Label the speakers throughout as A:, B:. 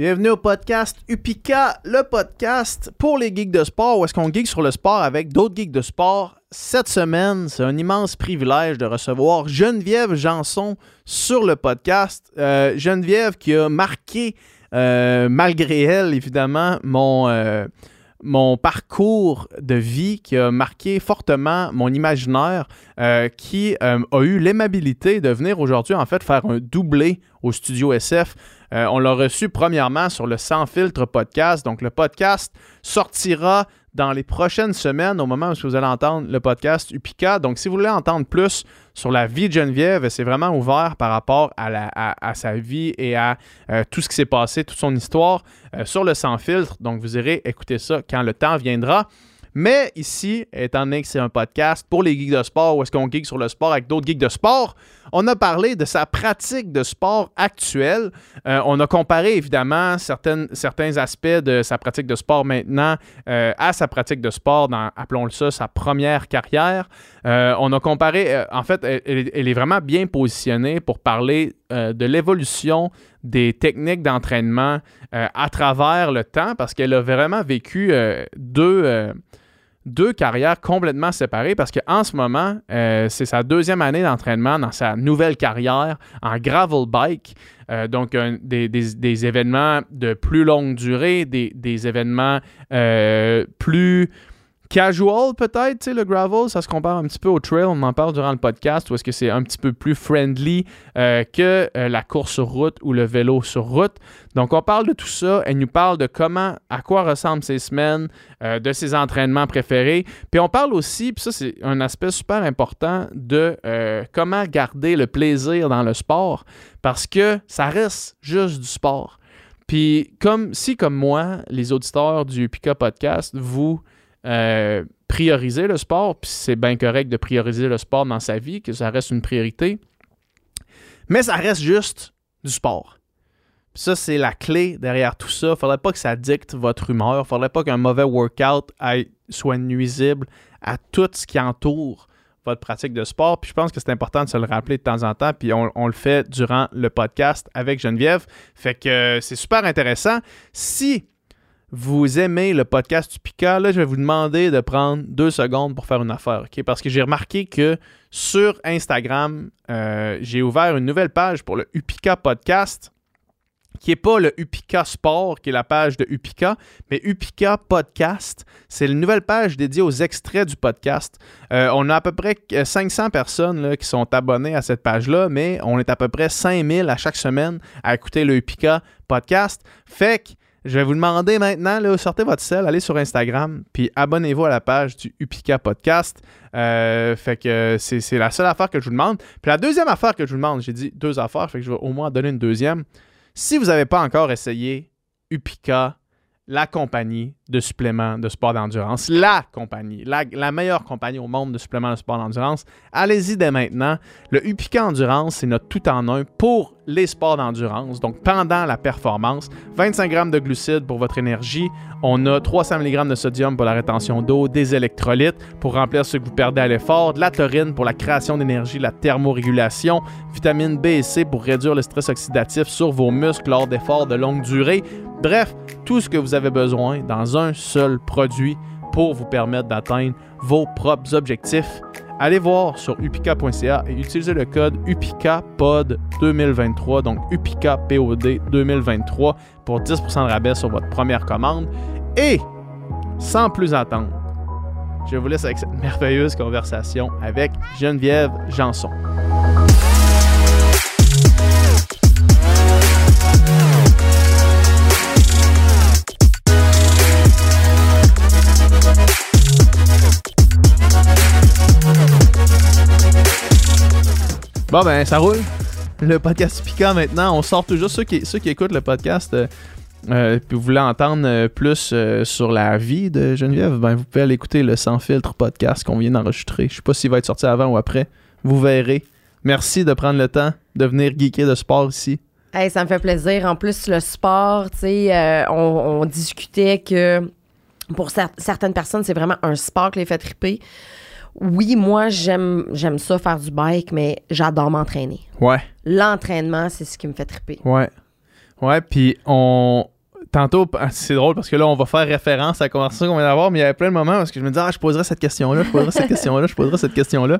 A: Bienvenue au podcast Upika, le podcast pour les geeks de sport, où est-ce qu'on geek sur le sport avec d'autres geeks de sport. Cette semaine, c'est un immense privilège de recevoir Geneviève Janson sur le podcast. Euh, Geneviève qui a marqué, euh, malgré elle évidemment, mon, euh, mon parcours de vie, qui a marqué fortement mon imaginaire, qui a eu l'aimabilité de venir aujourd'hui en fait faire un doublé au studio SF. Euh, on l'a reçu premièrement sur le Sans Filtre podcast. Donc, le podcast sortira dans les prochaines semaines, au moment où vous allez entendre le podcast Upika. Donc, si vous voulez entendre plus sur la vie de Geneviève, c'est vraiment ouvert par rapport à sa vie et à euh, tout ce qui s'est passé, toute son histoire euh, sur le Sans Filtre. Donc, vous irez écouter ça quand le temps viendra. Mais ici, étant donné que c'est un podcast pour les geeks de sport, où est-ce qu'on geek sur le sport avec d'autres geeks de sport, on a parlé de sa pratique de sport actuelle. Euh, on a comparé évidemment certains aspects de sa pratique de sport maintenant euh, à sa pratique de sport dans, appelons-le ça, sa première carrière. Euh, on a comparé, en fait, elle, est vraiment bien positionnée pour parler de l'évolution des techniques d'entraînement à travers le temps parce qu'elle a vraiment vécu deux, deux carrières complètement séparées parce qu'en ce moment, euh, c'est sa deuxième année d'entraînement dans sa nouvelle carrière en gravel bike. Euh, donc, des, événements de plus longue durée, des, des événements euh, plus casual peut-être, tu sais, le gravel, ça se compare un petit peu au trail, on en parle durant le podcast, où est-ce que c'est un petit peu plus friendly euh, que euh, la course sur route ou le vélo sur route. Donc on parle de tout ça, elle nous parle de comment, à quoi ressemblent ses semaines, euh, de ses entraînements préférés, puis on parle aussi, puis ça c'est un aspect super important, de comment garder le plaisir dans le sport, parce que ça reste juste du sport. Puis comme si comme moi, les auditeurs du Pika Podcast, vous euh, priorisez le sport, puis c'est bien correct de prioriser le sport dans sa vie, que ça reste une priorité. Mais ça reste juste du sport. Ça, c'est la clé derrière tout ça. Faudrait pas que ça dicte votre humeur. Faudrait pas qu'un mauvais workout soit nuisible à tout ce qui entoure votre pratique de sport. Puis je pense que c'est important de se le rappeler de temps en temps. Puis on, on le fait durant le podcast avec Geneviève. Fait que euh, c'est super intéressant. Si vous aimez le podcast du là, je vais vous demander de prendre deux secondes pour faire une affaire? Parce que j'ai remarqué que sur Instagram, euh, j'ai ouvert une nouvelle page pour le Upika Podcast, qui n'est pas le Upika Sport, qui est la page de Upika, mais Upika Podcast. C'est une nouvelle page dédiée aux extraits du podcast. Euh, on a à peu près 500 personnes là, qui sont abonnées à cette page-là, mais on est à peu près 5000 à chaque semaine à écouter le Upika Podcast. Fait que je vais vous demander maintenant, sortez votre sel, allez sur Instagram, puis abonnez-vous à la page du Upika Podcast. Euh, fait que c'est la seule affaire que je vous demande. Puis la deuxième affaire que je vous demande, j'ai dit deux affaires, fait que je vais au moins donner une deuxième. Si vous n'avez pas encore essayé Upika, la compagnie de suppléments de sport d'endurance, la compagnie, la, la meilleure compagnie au monde de suppléments de sport d'endurance, allez-y dès maintenant. Le Upika Endurance, c'est notre tout en un pour les sports d'endurance, donc pendant la performance. 25 grammes de glucides pour votre énergie. On a 300 mg de sodium pour la rétention d'eau, des électrolytes pour remplir ce que vous perdez à l'effort, de la taurine pour la création d'énergie, la thermorégulation, vitamine B et C pour réduire le stress oxydatif sur vos muscles lors d'efforts de longue durée. Bref, tout ce que vous avez besoin dans un seul produit pour vous permettre d'atteindre vos propres objectifs. Allez voir sur upika.ca et utilisez le code UPICAPOD2023, donc UPICAPOD 2023 pour 10% de rabais sur votre première commande. Et sans plus attendre, je vous laisse avec cette merveilleuse conversation avec Geneviève Janson. Bon, ben, ça roule. Le podcast Pika maintenant, on sort toujours ceux qui, ceux qui écoutent le podcast. euh, euh, puis vous voulez entendre euh, plus euh, sur la vie de Geneviève, ben vous pouvez aller écouter le Sans Filtre podcast qu'on vient d'enregistrer. Je sais pas s'il va être sorti avant ou après. Vous verrez. Merci de prendre le temps de venir geeker de sport ici.
B: Hey, ça me fait plaisir. En plus, le sport, tu sais, on, discutait que pour cer- certaines personnes, c'est vraiment un sport qui les fait triper. Oui, moi, j'aime j'aime ça faire du bike, mais j'adore m'entraîner.
A: Ouais,
B: L'entraînement, c'est ce qui me fait triper.
A: ouais. Ouais, puis on. Tantôt, c'est drôle parce que là, on va faire référence à la conversation qu'on vient d'avoir, mais il y avait plein de moments parce que je me disais, ah, je poserai cette question-là, je poserai cette question-là, je poserai cette question-là.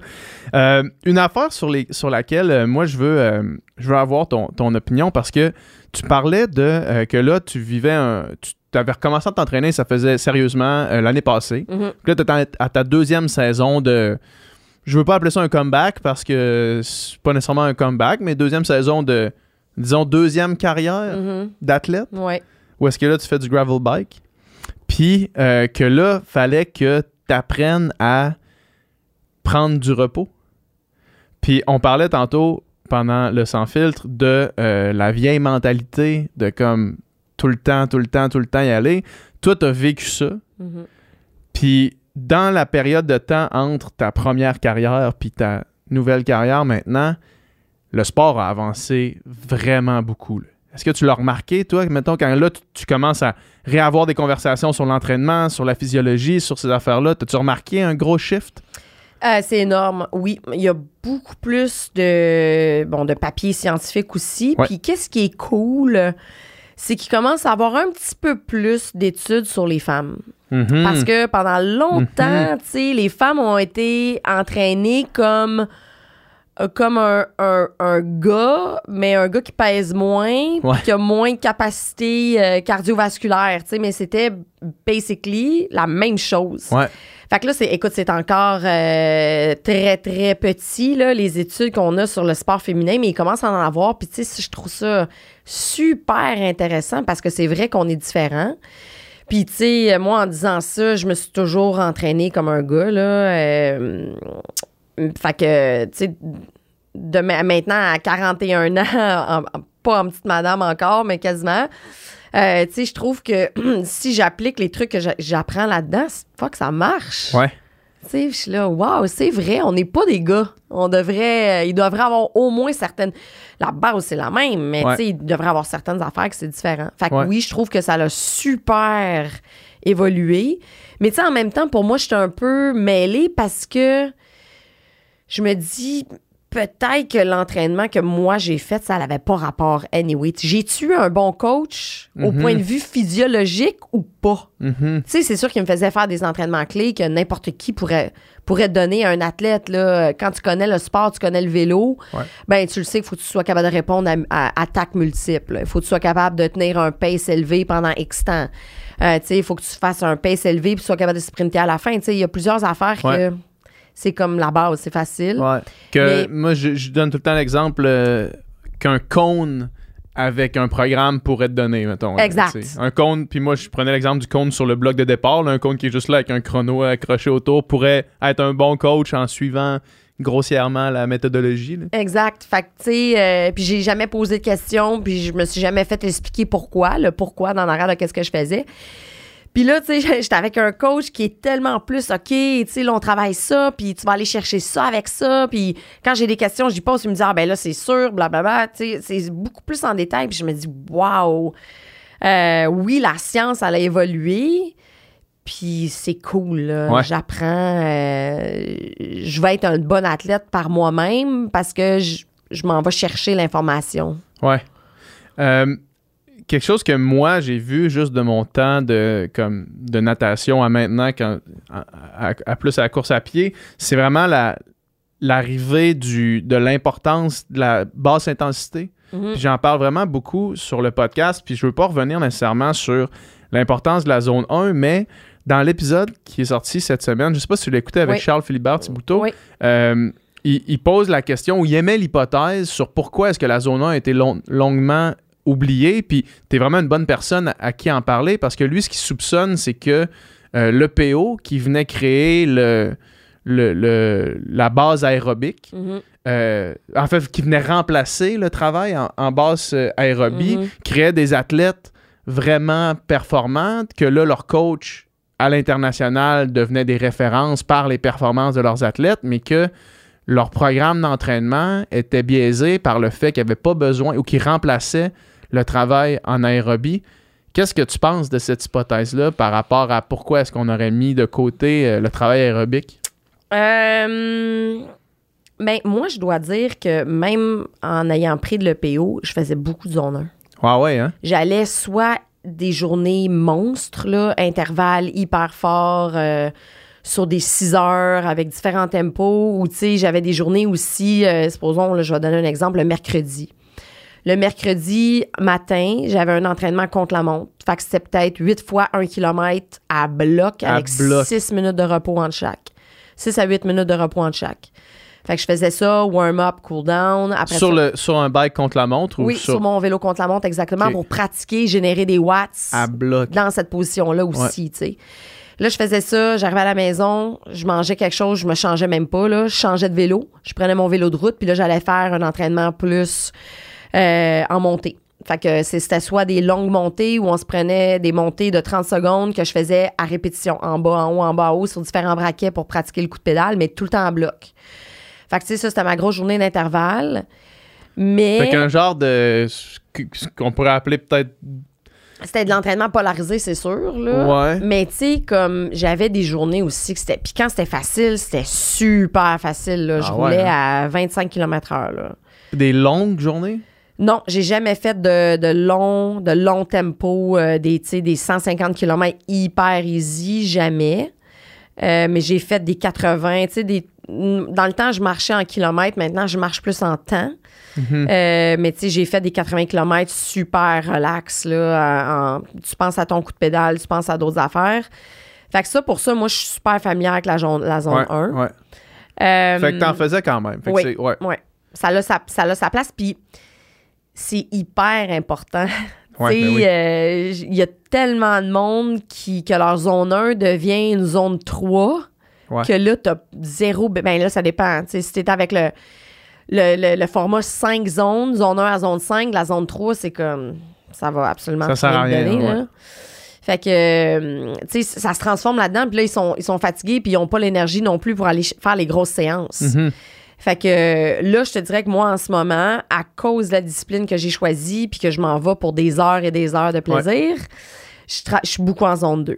A: Euh, une affaire sur, les, sur laquelle euh, moi, je veux, euh, je veux avoir ton, ton opinion parce que tu parlais de que là, tu vivais un. Tu avais recommencé à t'entraîner, ça faisait sérieusement l'année passée.
B: Mhm.
A: Puis là, tu es à ta deuxième saison de. Je veux pas appeler ça un comeback parce que c'est pas nécessairement un comeback, mais deuxième saison de disons, deuxième carrière
B: Mhm.
A: d'athlète,
B: Ouais.
A: où est-ce que là, tu fais du gravel bike, puis euh, que là, fallait que tu apprennes à prendre du repos. Puis on parlait tantôt, pendant le sans-filtre, de euh, la vieille mentalité de comme tout le temps, tout le temps, tout le temps y aller. Toi, tu as vécu ça.
B: Mhm.
A: Puis dans la période de temps entre ta première carrière puis ta nouvelle carrière maintenant, le sport a avancé vraiment beaucoup. là. Est-ce que tu l'as remarqué, toi, mettons, quand là, tu, tu commences à réavoir des conversations sur l'entraînement, sur la physiologie, sur ces affaires-là, as-tu remarqué un gros shift?
B: Euh, c'est énorme, oui. Il y a beaucoup plus de, bon, de papiers scientifiques aussi.
A: Ouais.
B: Puis qu'est-ce qui est cool, c'est qu'il commence à avoir un petit peu plus d'études sur les femmes.
A: Mhm.
B: Parce que pendant longtemps, tu sais, les femmes ont été entraînées comme comme un, un- un gars, mais un gars qui pèse moins,
A: Ouais.
B: qui a moins de capacité euh, cardiovasculaire, tu sais, mais c'était basically la même chose.
A: Ouais.
B: Fait que là, c'est, écoute, c'est encore euh, très, très petit, là, les études qu'on a sur le sport féminin, mais ils commencent à en avoir. Puis, tu sais, je trouve ça super intéressant parce que c'est vrai qu'on est différents. Puis, tu sais, moi, en disant ça, je me suis toujours entraînée comme un gars, là. euh, fait que, tu sais, de ma- maintenant à 41 ans, en- en- pas en petite madame encore, mais quasiment, euh, tu sais, je trouve que si j'applique les trucs que j'a- j'apprends là-dedans, que ça marche.
A: Ouais.
B: Tu sais, je suis là, waouh, c'est vrai, on n'est pas des gars. On devrait, euh, il devrait avoir au moins certaines. La base, c'est la même, mais
A: Ouais.
B: tu sais, il devrait avoir certaines affaires que c'est différent. Fait que
A: Ouais.
B: oui, je trouve que ça l'a super évolué. Mais tu sais, en même temps, pour moi, j'étais un peu mêlée parce que je me dis peut-être que l'entraînement que moi j'ai fait, ça n'avait pas rapport anyway. J'ai-tu un bon coach au
A: Mhm.
B: point de vue physiologique ou pas?
A: Mhm.
B: Tu sais, c'est sûr qu'il me faisait faire des entraînements clés que n'importe qui pourrait, pourrait donner à un athlète. Là, quand tu connais le sport, tu connais le vélo,
A: Ouais.
B: ben tu le sais qu'il faut que tu sois capable de répondre à, à attaques multiples. Il faut que tu sois capable de tenir un pace élevé pendant X temps. Euh, tu sais, il faut que tu fasses un pace élevé puis que tu sois capable de sprinter à la fin. Tu sais, il y a plusieurs affaires
A: Ouais.
B: que c'est comme la base, c'est facile.
A: Ouais. Que
B: Mais-
A: moi, je, je donne tout le temps l'exemple euh, qu'un cône avec un programme pourrait te donner, mettons.
B: Exact.
A: Un cône, puis moi, je prenais l'exemple du cône sur le bloc de départ. là, un cône qui est juste là avec un chrono accroché autour pourrait être un bon coach en suivant grossièrement la méthodologie. là.
B: Exact. Fait que, tu sais, euh, puis j'ai jamais posé de questions, puis je me suis jamais fait expliquer pourquoi, le pourquoi dans l'arrière de qu'est-ce que je faisais. Puis là, tu sais, j'étais avec un coach qui est tellement plus, OK, tu sais, là, on travaille ça, puis tu vas aller chercher ça avec ça, puis quand j'ai des questions, j'y pose, il me dit, ah, ben là, c'est sûr, blablabla, tu sais, c'est beaucoup plus en détail, puis je me dis, wow, Euh, oui, la science, elle a évolué, puis c'est cool, là.
A: Ouais.
B: J'apprends, euh, je vais être un bon athlète par moi-même parce que je, je m'en vais chercher l'information.
A: Ouais. Euh, quelque chose que moi j'ai vu juste de mon temps de comme de natation à maintenant quand à, à- à plus à la course à pied, c'est vraiment la l'arrivée du de l'importance de la basse intensité.
B: Mhm.
A: Puis j'en parle vraiment beaucoup sur le podcast, puis je veux pas revenir nécessairement sur l'importance de la zone 1, mais dans l'épisode qui est sorti cette semaine, je sais pas si tu l'as écouté avec
B: Oui.
A: Charles Philibert Thibouteau,
B: Oui.
A: euh, il, il pose la question, ou il émet l'hypothèse sur pourquoi est-ce que la zone 1 a été long- longuement oubliée, puis tu es vraiment une bonne personne à, à qui en parler, parce que lui, ce qu'il soupçonne, c'est que euh, l'EPO, qui venait créer le, le- le- la base aérobique,
B: Mhm.
A: euh, en fait, qui venait remplacer le travail en, en basse euh, aérobie,
B: Mhm.
A: créait des athlètes vraiment performantes, que là, leur coach à l'international devenait des références par les performances de leurs athlètes, mais que leur programme d'entraînement était biaisé par le fait qu'ils n'avaient pas besoin ou qu'ils remplaçaient le travail en aérobie. Qu'est-ce que tu penses de cette hypothèse-là par rapport à pourquoi est-ce qu'on aurait mis de côté euh, le travail aérobique?
B: Euh, ben, moi, je dois dire que même en ayant pris de l'EPO, je faisais beaucoup de zone
A: Ah ouais, hein?
B: J'allais soit des journées monstres, là, intervalles hyper forts, euh, sur des 6 heures avec différents tempos, ou tu sais, j'avais des journées aussi, euh, supposons, là, je vais donner un exemple, le mercredi. Le mercredi matin, j'avais un entraînement contre la montre. Fait que c'était peut-être 8 fois 1 km à bloc
A: À
B: avec
A: bloc.
B: 6 minutes de repos entre chaque. 6 à 8 minutes de repos entre chaque. Fait que je faisais ça, warm-up, cool-down.
A: Sur,
B: ça,
A: le, sur un bike contre la montre ou
B: oui,
A: sur,
B: sur mon vélo contre la montre, exactement, pour pratiquer, générer des watts
A: à bloc?
B: dans cette position-là aussi, tu sais. Là, je faisais ça, j'arrivais à la maison, je mangeais quelque chose, je me changeais même pas, là. Je changeais de vélo, je prenais mon vélo de route, puis là, j'allais faire un entraînement plus euh, en montée. Fait que c'était soit des longues montées où on se prenait des montées de 30 secondes que je faisais à répétition, en bas, en haut, en bas, en haut, sur différents braquets pour pratiquer le coup de pédale, mais tout le temps en bloc. Fait que, tu sais, ça, c'était ma grosse journée d'intervalle. Mais.
A: Fait qu'un genre de. ce qu'on pourrait appeler peut-être.
B: C'était de l'entraînement polarisé, c'est sûr. Là.
A: Ouais.
B: Mais tu sais, comme j'avais des journées aussi que c'était. Puis quand c'était facile, c'était super facile. Là. Je
A: Ah
B: roulais
A: ouais, hein?
B: à 25 km/h. Là.
A: Des longues journées?
B: Non, j'ai jamais fait de, de long, de long tempo, euh, des, tu sais, des 150 km hyper easy, jamais. Euh, mais j'ai fait des 80, tu sais, des. Dans le temps, je marchais en kilomètres. Maintenant, je marche plus en temps.
A: Mhm.
B: Euh, mais tu sais, j'ai fait des 80 km super relax. Là, en- en- tu penses à ton coup de pédale, tu penses à d'autres affaires. Fait que ça, pour ça, moi, je suis super familière avec la, zone- la zone
A: Ouais,
B: 1.
A: ouais.
B: Euh,
A: Fait que t'en faisais quand même. Fait que
B: oui.
A: c'est- ouais.
B: Ouais. Ça a sa, ça a sa place. Puis c'est hyper important.
A: Ouais, ben oui.
B: euh, il y a tellement de monde qui, que leur zone 1 devient une zone 3
A: Ouais.
B: que là, t'as zéro. Ben là, ça dépend. Tu sais, si t'es avec le, le, le, le format 5 zones, zone 1 à zone 5, la zone 3, c'est comme. Ça va absolument
A: Ça sert à
B: rien
A: rien,
B: donner,
A: ouais.
B: là. Fait que, euh, tu sais, ça se transforme là-dedans. Puis là, ils sont, ils sont fatigués, puis ils n'ont pas l'énergie non plus pour aller faire les grosses séances.
A: Mhm.
B: Fait que là, je te dirais que moi, en ce moment, à cause de la discipline que j'ai choisie, puis que je m'en vais pour des heures et des heures de plaisir, je, tra- je suis beaucoup en zone 2.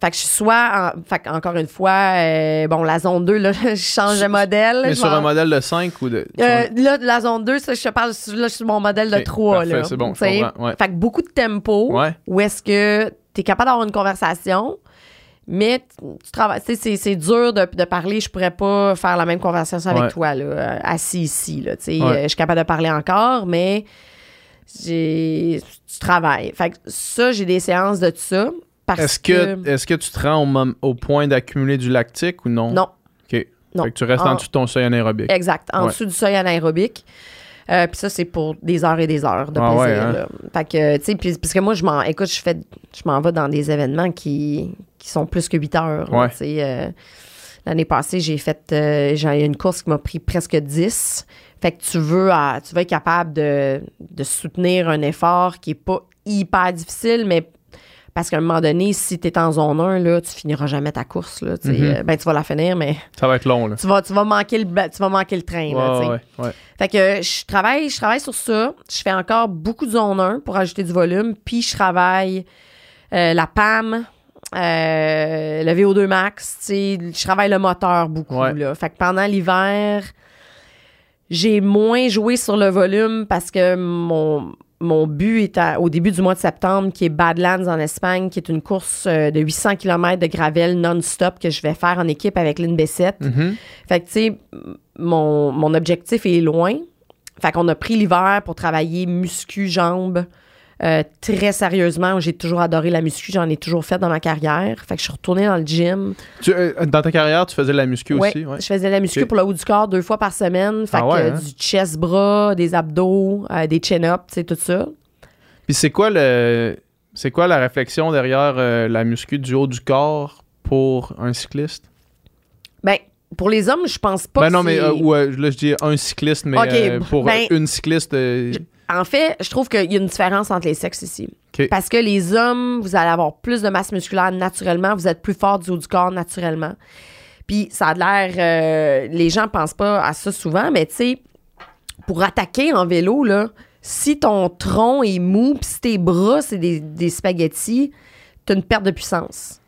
B: Fait que je suis soit, en- fait encore une fois, euh, bon, la zone 2, là, je change de modèle.
A: Mais sur un modèle de 5 ou de.
B: euh, là, la zone 2, ça, je te parle, là, je suis sur mon modèle de
A: Ok,
B: 3.
A: parfait,
B: là,
A: c'est bon, je ouais.
B: Fait que beaucoup de tempo,
A: Ouais.
B: où est-ce que tu es capable d'avoir une conversation, mais tu, travailles. C'est, c'est dur de, de parler. Je pourrais pas faire la même conversation avec
A: Ouais.
B: toi, là, euh, assis ici. Là, tu sais.
A: Ouais.
B: Euh, je suis capable de parler encore, mais j'ai, tu travailles. Fait que ça, j'ai des séances de ça. Parce
A: Est-ce que, est-ce que tu te rends au, point d'accumuler du lactique ou non?
B: Non,
A: OK.
B: Non.
A: Fait que tu restes en,
B: En-
A: dessous de ton seuil anaérobique.
B: exact. En
A: Ouais.
B: dessous du seuil anaérobique. Euh, puis ça, c'est pour des heures et des heures de
A: Ah
B: plaisir.
A: ouais, hein?
B: là. Fait que, tu sais, parce que moi, je m'en, écoute, je fais, je m'en vais dans des événements qui, qui sont plus que 8 heures.
A: Ouais.
B: euh, l'année passée, j'ai fait, euh, j'ai une course qui m'a pris presque 10. Fait que tu veux, tu veux être capable de, de soutenir un effort qui est pas hyper difficile, mais parce qu'à un moment donné, si tu es en zone 1, là, tu finiras jamais ta course. Là.
A: Mhm.
B: Euh, ben, tu vas la finir, mais
A: Ça va être long, là.
B: tu vas, tu vas, manquer, le, tu vas manquer le train.
A: Ouais, ouais, ouais.
B: Fait que je travaille, je travaille sur ça. Je fais encore beaucoup de zone 1 pour ajouter du volume. Puis je travaille euh, la PAM, euh, le VO2 max. tu sais, Je travaille le moteur beaucoup.
A: Ouais.
B: Là. Fait que pendant l'hiver, j'ai moins joué sur le volume parce que mon, mon but est à- au début du mois de septembre, qui est Badlands en Espagne, qui est une course euh, de 800 km de gravel non-stop que je vais faire en équipe avec Lynn Bessette.
A: Mhm.
B: Fait que, tu sais, mon, mon objectif est loin. Fait qu'on a pris l'hiver pour travailler muscu, jambes, euh, très sérieusement. J'ai toujours adoré la muscu, j'en ai toujours fait dans ma carrière. Fait que je suis retournée dans le gym.
A: Tu- euh, dans ta carrière, tu faisais de la muscu
B: Ouais,
A: aussi? Ouais.
B: Je faisais de la muscu pour le haut du corps deux fois par semaine. Fait
A: Ah
B: que
A: ouais,
B: euh,
A: hein?
B: du chest-bras, des abdos, euh, des chin-ups, tout ça.
A: Puis c'est quoi le. C'est quoi la réflexion derrière la muscu du haut du corps pour un cycliste?
B: Ben, pour les hommes, je pense pas
A: ben
B: que
A: non, mais
B: c'est-
A: euh, là, je dis un cycliste, mais euh, pour
B: ben,
A: une cycliste. euh,
B: En fait, je trouve qu'il y a une différence entre les sexes ici. Parce que les hommes, vous allez avoir plus de masse musculaire naturellement, vous êtes plus fort du haut du corps naturellement. Puis ça a l'air. euh, les gens pensent pas à ça souvent, mais tu sais, pour attaquer en vélo, là, si ton tronc est mou, puis si tes bras, c'est des, des spaghettis, t'as une perte de puissance.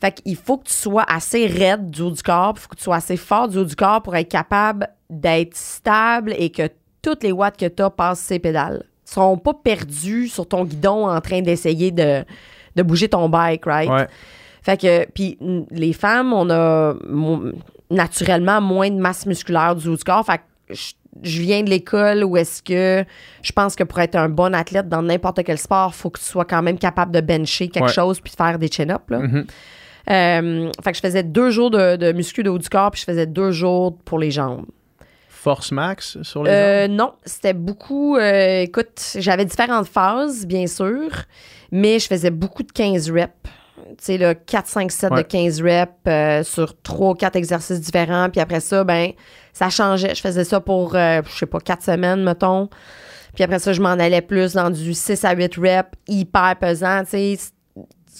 B: Fait qu'il faut que tu sois assez raide du haut du corps, il faut que tu sois assez fort du haut du corps pour être capable d'être stable et que toutes les watts que tu as passent ces pédales. seront pas perdus sur ton guidon en train d'essayer de, de bouger ton bike, right?
A: Ouais.
B: Fait que, puis les femmes, on a naturellement moins de masse musculaire du haut du corps. Fait que je, je viens de l'école où est-ce que je pense que pour être un bon athlète dans n'importe quel sport, faut que tu sois quand même capable de bencher quelque
A: Ouais.
B: chose puis de faire des chin-ups.
A: Mhm.
B: Euh, fait que je faisais deux jours de, de muscu de haut du corps puis je faisais deux jours pour les jambes.
A: Force max sur les
B: Euh, non, c'était beaucoup. euh, écoute, j'avais différentes phases, bien sûr, mais je faisais beaucoup de 15 reps. Tu sais, là, 4, 5, 7 de
A: Ouais.
B: 15 reps euh, sur 3 4 exercices différents. Puis après ça, ben, ça changeait. Je faisais ça pour, je sais pas, 4 semaines, mettons. Puis après ça, je m'en allais plus dans du 6 à 8 reps, hyper pesant. Tu sais,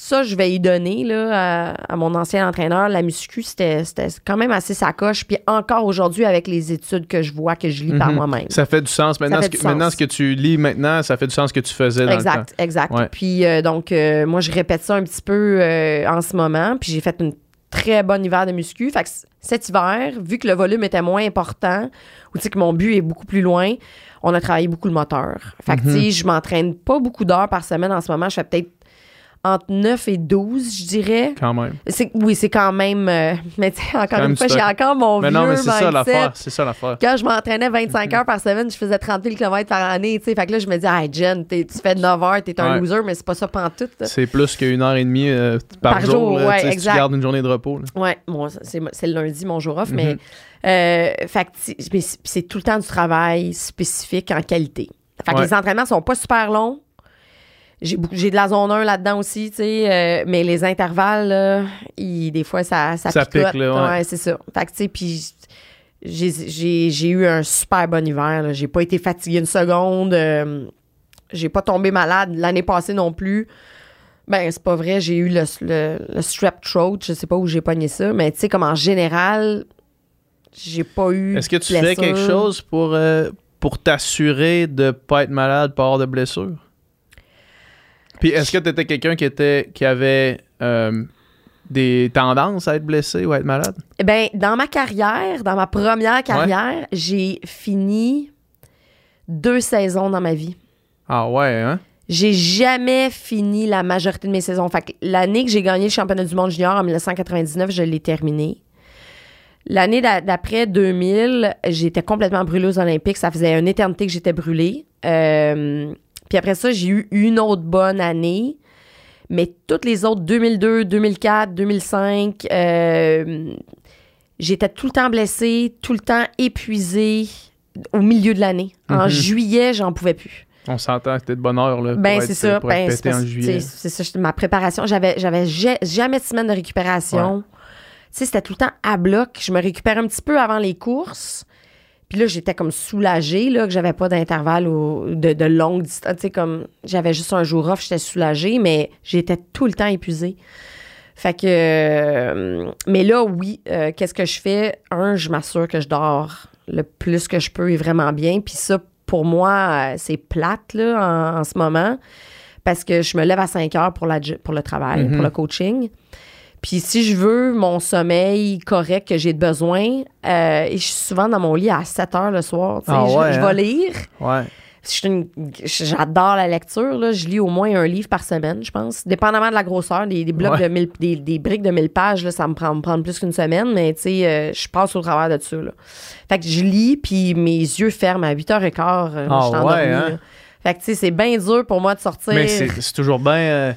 B: ça, je vais y donner là, à, à mon ancien entraîneur. La muscu, c'était quand même assez sacoche. Puis encore aujourd'hui, avec les études que je vois, que je lis par
A: Mhm.
B: moi-même.
A: Ça fait du sens. Maintenant, ce que, maintenant, ce que tu lis maintenant, ça fait du sens que tu faisais dans le temps.
B: Exact, exact.
A: Ouais.
B: Puis euh, donc, euh, moi, je répète ça un petit peu euh, en ce moment. Puis j'ai fait une très bonne hiver de muscu. Fait que cet hiver, vu que le volume était moins important, ou tu sais que mon but est beaucoup plus loin, on a travaillé beaucoup le moteur. Fait que, tu sais, je m'entraîne pas beaucoup d'heures par semaine en ce moment. Je fais peut-être entre 9 et 12, je dirais.
A: Quand même.
B: C'est- oui, c'est quand même. euh, mais tu sais, encore une fois, j'ai encore mon
A: Mais
B: vieux
A: non, mais c'est ça l'affaire. C'est ça l'affaire.
B: Quand je m'entraînais 25 heures par semaine, je faisais 30 000 km par année, tu sais. Fait que là, je me dis, hey, Jen, t'es- tu fais 9 heures, t'es un
A: Ouais.
B: loser, mais c'est pas ça pantoute. là.
A: C'est plus qu'une heure et demie euh, par,
B: Par
A: jour.
B: jour,
A: là,
B: ouais,
A: tu si gardes une journée de repos.
B: Ouais, bon, c'est le lundi, mon jour off,
A: Mhm.
B: mais. euh, fait que ti- mais c'est c'est tout le temps du travail spécifique en qualité. Fait que
A: Ouais.
B: les entraînements sont pas super longs. J'ai de la zone 1 là-dedans aussi, tu sais, euh, mais les intervalles, là, ils- des fois, ça, ça,
A: Ça
B: picote.
A: pique, là, ouais.
B: c'est ça. Fait que, tu sais, puis j'ai- eu un super bon hiver. J'ai pas été fatiguée une seconde. euh, j'ai pas tombé malade l'année passée non plus. Ben, c'est pas vrai, j'ai eu le, le, le strep throat, je sais pas où j'ai pogné ça, mais tu sais, comme en général, j'ai pas eu.
A: Est-ce que tu
B: de
A: fais quelque
B: blessure.
A: chose pour, euh, pour t'assurer de pas être malade, pas avoir de blessure? Puis est-ce que tu étais quelqu'un qui était qui avait euh, des tendances à être blessé ou à être malade?
B: Ben, dans ma carrière, dans ma première carrière, j'ai fini deux saisons dans ma vie.
A: Ah ouais, hein?
B: J'ai jamais fini la majorité de mes saisons. Fait que l'année que j'ai gagné le championnat du monde junior en 1999, je l'ai terminé. L'année d'a- d'après 2000, j'étais complètement brûlée aux Olympiques. Ça faisait une éternité que j'étais brûlée. Euh, puis après ça, j'ai eu une autre bonne année. Mais toutes les autres, 2002, 2004, 2005, euh, j'étais tout le temps blessée, tout le temps épuisée au milieu de l'année. En
A: Mhm.
B: juillet, j'en pouvais plus.
A: On s'entend que t'es de bonne heure là, pour
B: Ben,
A: être-
B: c'est ça.
A: pour être
B: Ben, c'est
A: en juillet.
B: ça, ma préparation. J'avais, j'avais ja- jamais de semaine de récupération. Tu sais, c'était tout le temps à bloc. Je me récupère un petit peu avant les courses. Puis là, j'étais comme soulagée, là, que j'avais pas d'intervalle ou de, de longue distance. Tu sais, comme j'avais juste un jour off, j'étais soulagée, mais j'étais tout le temps épuisée. Fait que. euh, mais là, oui, euh, qu'est-ce que je fais? Un, je m'assure que je dors le plus que je peux et vraiment bien. Puis ça, pour moi, euh, c'est plate, là, en, en ce moment. Parce que je me lève à 5 heures pour, la, jo- pour le travail, pour le coaching. Puis si je veux mon sommeil correct que j'ai besoin, euh, et je suis souvent dans mon lit à 7 heures le soir.
A: Ah
B: je,
A: ouais,
B: je
A: hein?
B: vais lire.
A: Ouais.
B: J'adore la lecture. Là. Je lis au moins un livre par semaine, je pense. Dépendamment de la grosseur, des, des blocs
A: Ouais.
B: de 1000 des, des briques de 1000 pages, là, ça me prend, me plus qu'une semaine, mais tu sais, euh, je passe au travers de ça. Là. Fait que je lis, puis mes yeux ferment à 8h15. euh,
A: Ah
B: je suis
A: ouais, hein?
B: Fait que tu sais, c'est bien dur pour moi de sortir.
A: Mais c'est c'est toujours bien. euh,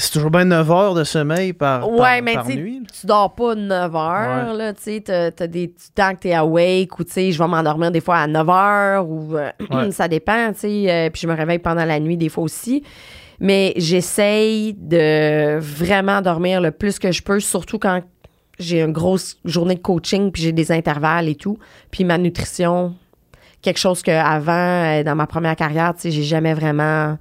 A: c'est toujours bien 9 heures de sommeil par,
B: Ouais,
A: par,
B: mais
A: par
B: tu
A: nuit.
B: tu dors pas 9 heures, tu t'as des temps que t'es awake ou, tu sais, je vais m'endormir des fois à 9 heures ou euh,
A: Ouais.
B: ça dépend, tu sais, euh, puis je me réveille pendant la nuit des fois aussi. Mais j'essaye de vraiment dormir le plus que je peux, surtout quand j'ai une grosse journée de coaching puis j'ai des intervalles et tout. Puis ma nutrition, quelque chose que avant euh, dans ma première carrière, tu sais, j'ai jamais vraiment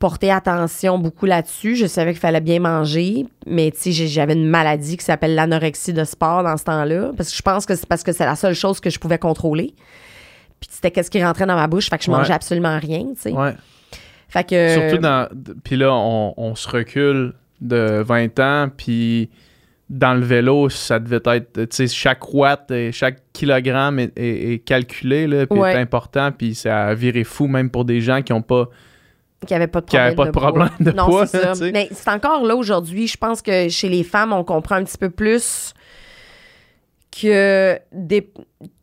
B: porté attention beaucoup là-dessus. Je savais qu'il fallait bien manger, mais tu sais, j'avais une maladie qui s'appelle l'anorexie de sport dans ce temps-là, parce que je pense que c'est parce que c'est la seule chose que je pouvais contrôler. Puis c'était qu'est-ce qui rentrait dans ma bouche, fait que je
A: Ouais.
B: mangeais absolument rien, tu sais.
A: Ouais.
B: Fait que
A: Surtout dans. Puis là, on, on se recule de 20 ans, puis dans le vélo, ça devait être, tu sais, chaque watt, et chaque kilogramme est, est- est calculé, là, puis
B: Ouais.
A: est important, puis ça a viré fou, même pour des gens qui ont pas...
B: Qui avait pas de
A: Qui avait
B: problème,
A: pas de problème de
B: non,
A: poids,
B: ça. Mais c'est encore là aujourd'hui. Je pense que chez les femmes, on comprend un petit peu plus que des,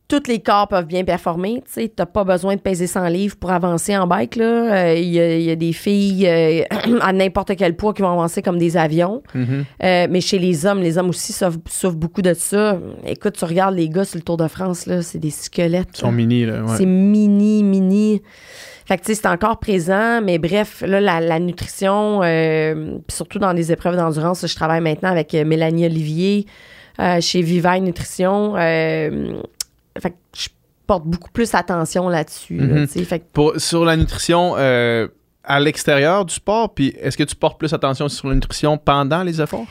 B: tous les corps peuvent bien performer. Tu t'as pas besoin de peser 100 livres pour avancer en bike. Euh, Il y, a, il y a des filles euh, à n'importe quel poids qui vont avancer comme des avions.
A: Mhm.
B: Euh, mais chez les hommes, les hommes aussi souffrent, souffrent beaucoup de ça. Écoute, tu regardes les gars sur le Tour de France, là, c'est des squelettes.
A: Ils sont
B: là.
A: mini, là, ouais.
B: C'est mini, mini. Fait que, tu sais, c'est encore présent, mais bref, là, la, la nutrition, euh, surtout dans les épreuves d'endurance, je travaille maintenant avec euh, Mélanie Olivier euh, chez Vivaille Nutrition. euh, fait que je porte beaucoup plus attention là-dessus. là,
A: Mhm.
B: tu sais. Fait que
A: Pour, sur la nutrition à l'extérieur du sport, puis est-ce que tu portes plus attention sur la nutrition pendant les efforts?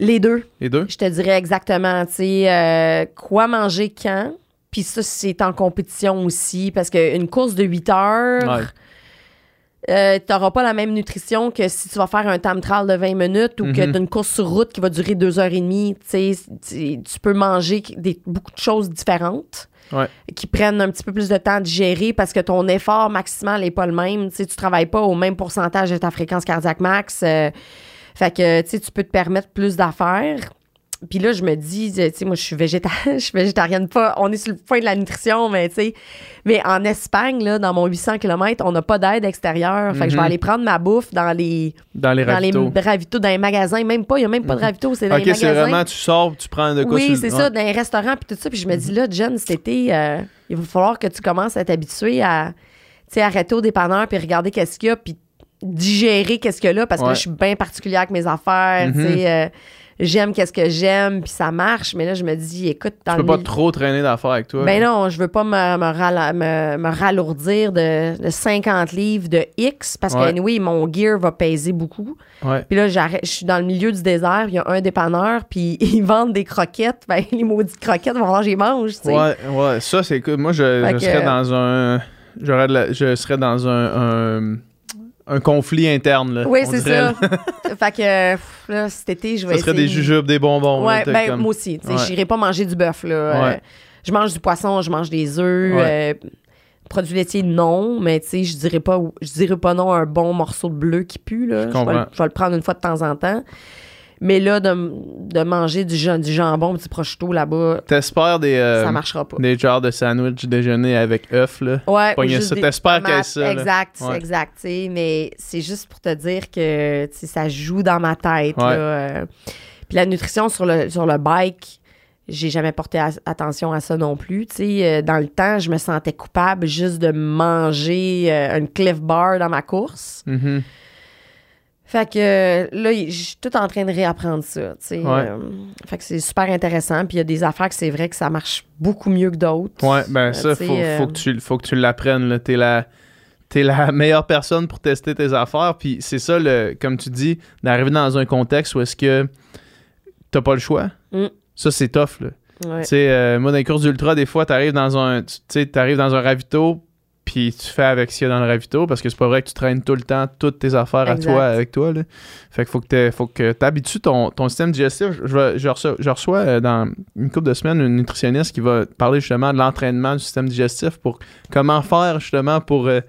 B: les deux,
A: Les deux?
B: je te dirais exactement, tu sais, quoi manger quand. Puis ça, c'est en compétition aussi, parce qu'une course de 8 heures,
A: Ouais.
B: euh, t'auras pas la même nutrition que si tu vas faire un time trial de 20 minutes ou que
A: Mhm.
B: t'as une course sur route qui va durer deux heures et demie. Tu tu tu peux manger des, beaucoup de choses différentes
A: Ouais.
B: qui prennent un petit peu plus de temps à digérer parce que ton effort maximal n'est pas le même. Tu sais, tu travailles pas au même pourcentage de ta fréquence cardiaque max. euh, fait que, tu tu peux te permettre plus d'affaires. Puis là, je me dis, tu sais, moi, je suis végéta- je suis végétarienne, pas, on est sur le point de la nutrition, mais tu sais, mais en Espagne, là, dans mon 800 km, on n'a pas d'aide extérieure. Fait que je vais
A: Mhm.
B: aller prendre ma bouffe dans les,
A: Dans les
B: dans les ravitaux, dans les magasins. Même pas, il n'y a même pas de
A: Mhm.
B: ravitaux, c'est dans
A: Ok,
B: les
A: c'est
B: magasins.
A: vraiment, tu sors, tu prends de quoi
B: Oui, c'est
A: ouais.
B: ça, dans les restaurants puis tout ça. Puis je me dis, là, Jen, cet été, euh, il va falloir que tu commences à t'habituer à, tu sais, arrêter au dépanneur puis regarder qu'est-ce qu'il y a puis digérer qu'est-ce a là parce que
A: Ouais.
B: là, je suis bien particulière avec mes affaires, tu
A: Mhm.
B: sais. euh, j'aime qu'est-ce que j'aime puis ça marche. Mais là, je me dis, écoute, dans
A: Tu peux pas trop traîner d'affaires avec toi.
B: ben non, je veux pas me, me, rala- me- me ralourdir de, de 50 livres de X parce que, anyway, mon gear va peser beaucoup. Puis là, je suis dans le milieu du désert, il y a un dépanneur, puis ils vendent des croquettes. Ben, les maudites croquettes, vont falloir que les mange, tu sais.
A: Ouais, ouais, ça c'est. Moi, je,
B: Fait
A: je
B: que-
A: serais dans un. j'aurais je serais dans un, un, un conflit interne. Là,
B: Oui, c'est ça. fait que pff, là, cet été, je vais
A: Ça serait des jujubes, des bonbons.
B: Ouais, ben,
A: comme-
B: moi aussi.
A: Ouais.
B: J'irai pas manger du bœuf, là.
A: Ouais.
B: Euh, je mange du poisson, je mange des œufs. Euh, produits laitiers, non. Mais tu sais, je dirais pas, je dirais pas non à un bon morceau de bleu qui pue, là.
A: Je
B: vais le prendre une fois de temps en temps. Mais là, de, de manger du, du jambon, du prosciutto là-bas,
A: T'espères des, euh,
B: ça marchera pas.
A: des genres de sandwich déjeuner avec œufs. Là?
B: Ouais,
A: t'espères
B: tomates.
A: qu'il y ait ça.
B: Exact,
A: Ouais.
B: exact. mais c'est juste pour te dire que ça joue dans ma tête.
A: Ouais.
B: là, euh. Puis la nutrition sur le, sur le bike, j'ai jamais porté a- attention à ça non plus. tu sais. Euh, dans le temps, je me sentais coupable juste de manger euh, une Cliff Bar dans ma course.
A: Mhm.
B: Fait que euh, là, je suis tout en train de réapprendre ça.
A: Ouais.
B: Euh, fait que c'est super intéressant. Puis il y a des affaires que c'est vrai que ça marche beaucoup mieux que d'autres.
A: Ouais, ben ça,
B: tu sais,
A: faut,
B: euh,
A: faut, que tu, faut que tu l'apprennes. là. T'es la, t'es la meilleure personne pour tester tes affaires. Puis c'est ça, le, comme tu dis, d'arriver dans un contexte où est-ce que t'as pas le choix.
B: Mm.
A: Ça, c'est tough. Là.
B: Ouais.
A: Tu sais, euh, moi, dans les courses d'ultra, des fois, t'arrives dans un, tu sais, t'arrives dans un ravito, puis tu fais avec ce qu'il y a dans le ravito, parce que c'est pas vrai que tu traînes tout le temps toutes tes affaires
B: Exact.
A: à toi, avec toi. Là. Fait qu'il faut que faut que t'habitues ton, ton système digestif. Je, reçois, je reçois, euh, dans une couple de semaines une nutritionniste qui va parler justement de l'entraînement du système digestif pour comment faire justement pour euh,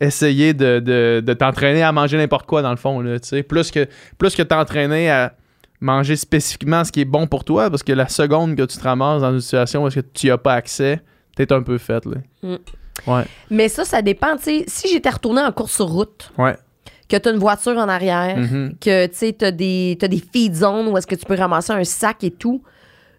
A: essayer de, de- de t'entraîner à manger n'importe quoi dans le fond. Là, plus que, plus que t'entraîner à manger spécifiquement ce qui est bon pour toi, parce que la seconde que tu te ramasses dans une situation où est-ce que tu n'y as pas accès, t'es un peu fait. Là.
B: Mm.
A: Ouais.
B: Mais ça, ça dépend. si j'étais retournée en course sur route,
A: Ouais.
B: que tu as une voiture en arrière,
A: Mhm.
B: que tu as des feed zones où est-ce que tu peux ramasser un sac et tout,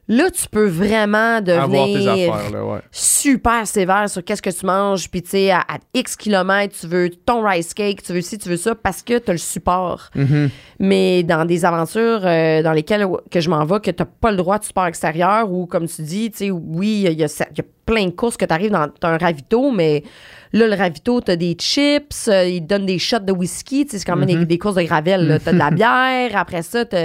B: là, tu peux vraiment devenir
A: affaires, là, ouais.
B: super sévère sur qu'est-ce que tu manges. Puis, tu sais, à, à X kilomètres, tu veux ton rice cake, tu veux ci, tu veux ça, parce que tu as le support.
A: Mhm.
B: Mais dans des aventures euh, dans lesquelles que je m'en vais, que tu n'as pas le droit de support extérieur, ou comme tu dis, tu sais, oui, il y a, y y plein de courses que tu arrives dans un ravito, mais là, le ravito, tu as des chips, euh, ils te donnent des shots de whisky, tu sais, c'est quand même des, des courses de gravel. Tu as de la bière, après ça, tu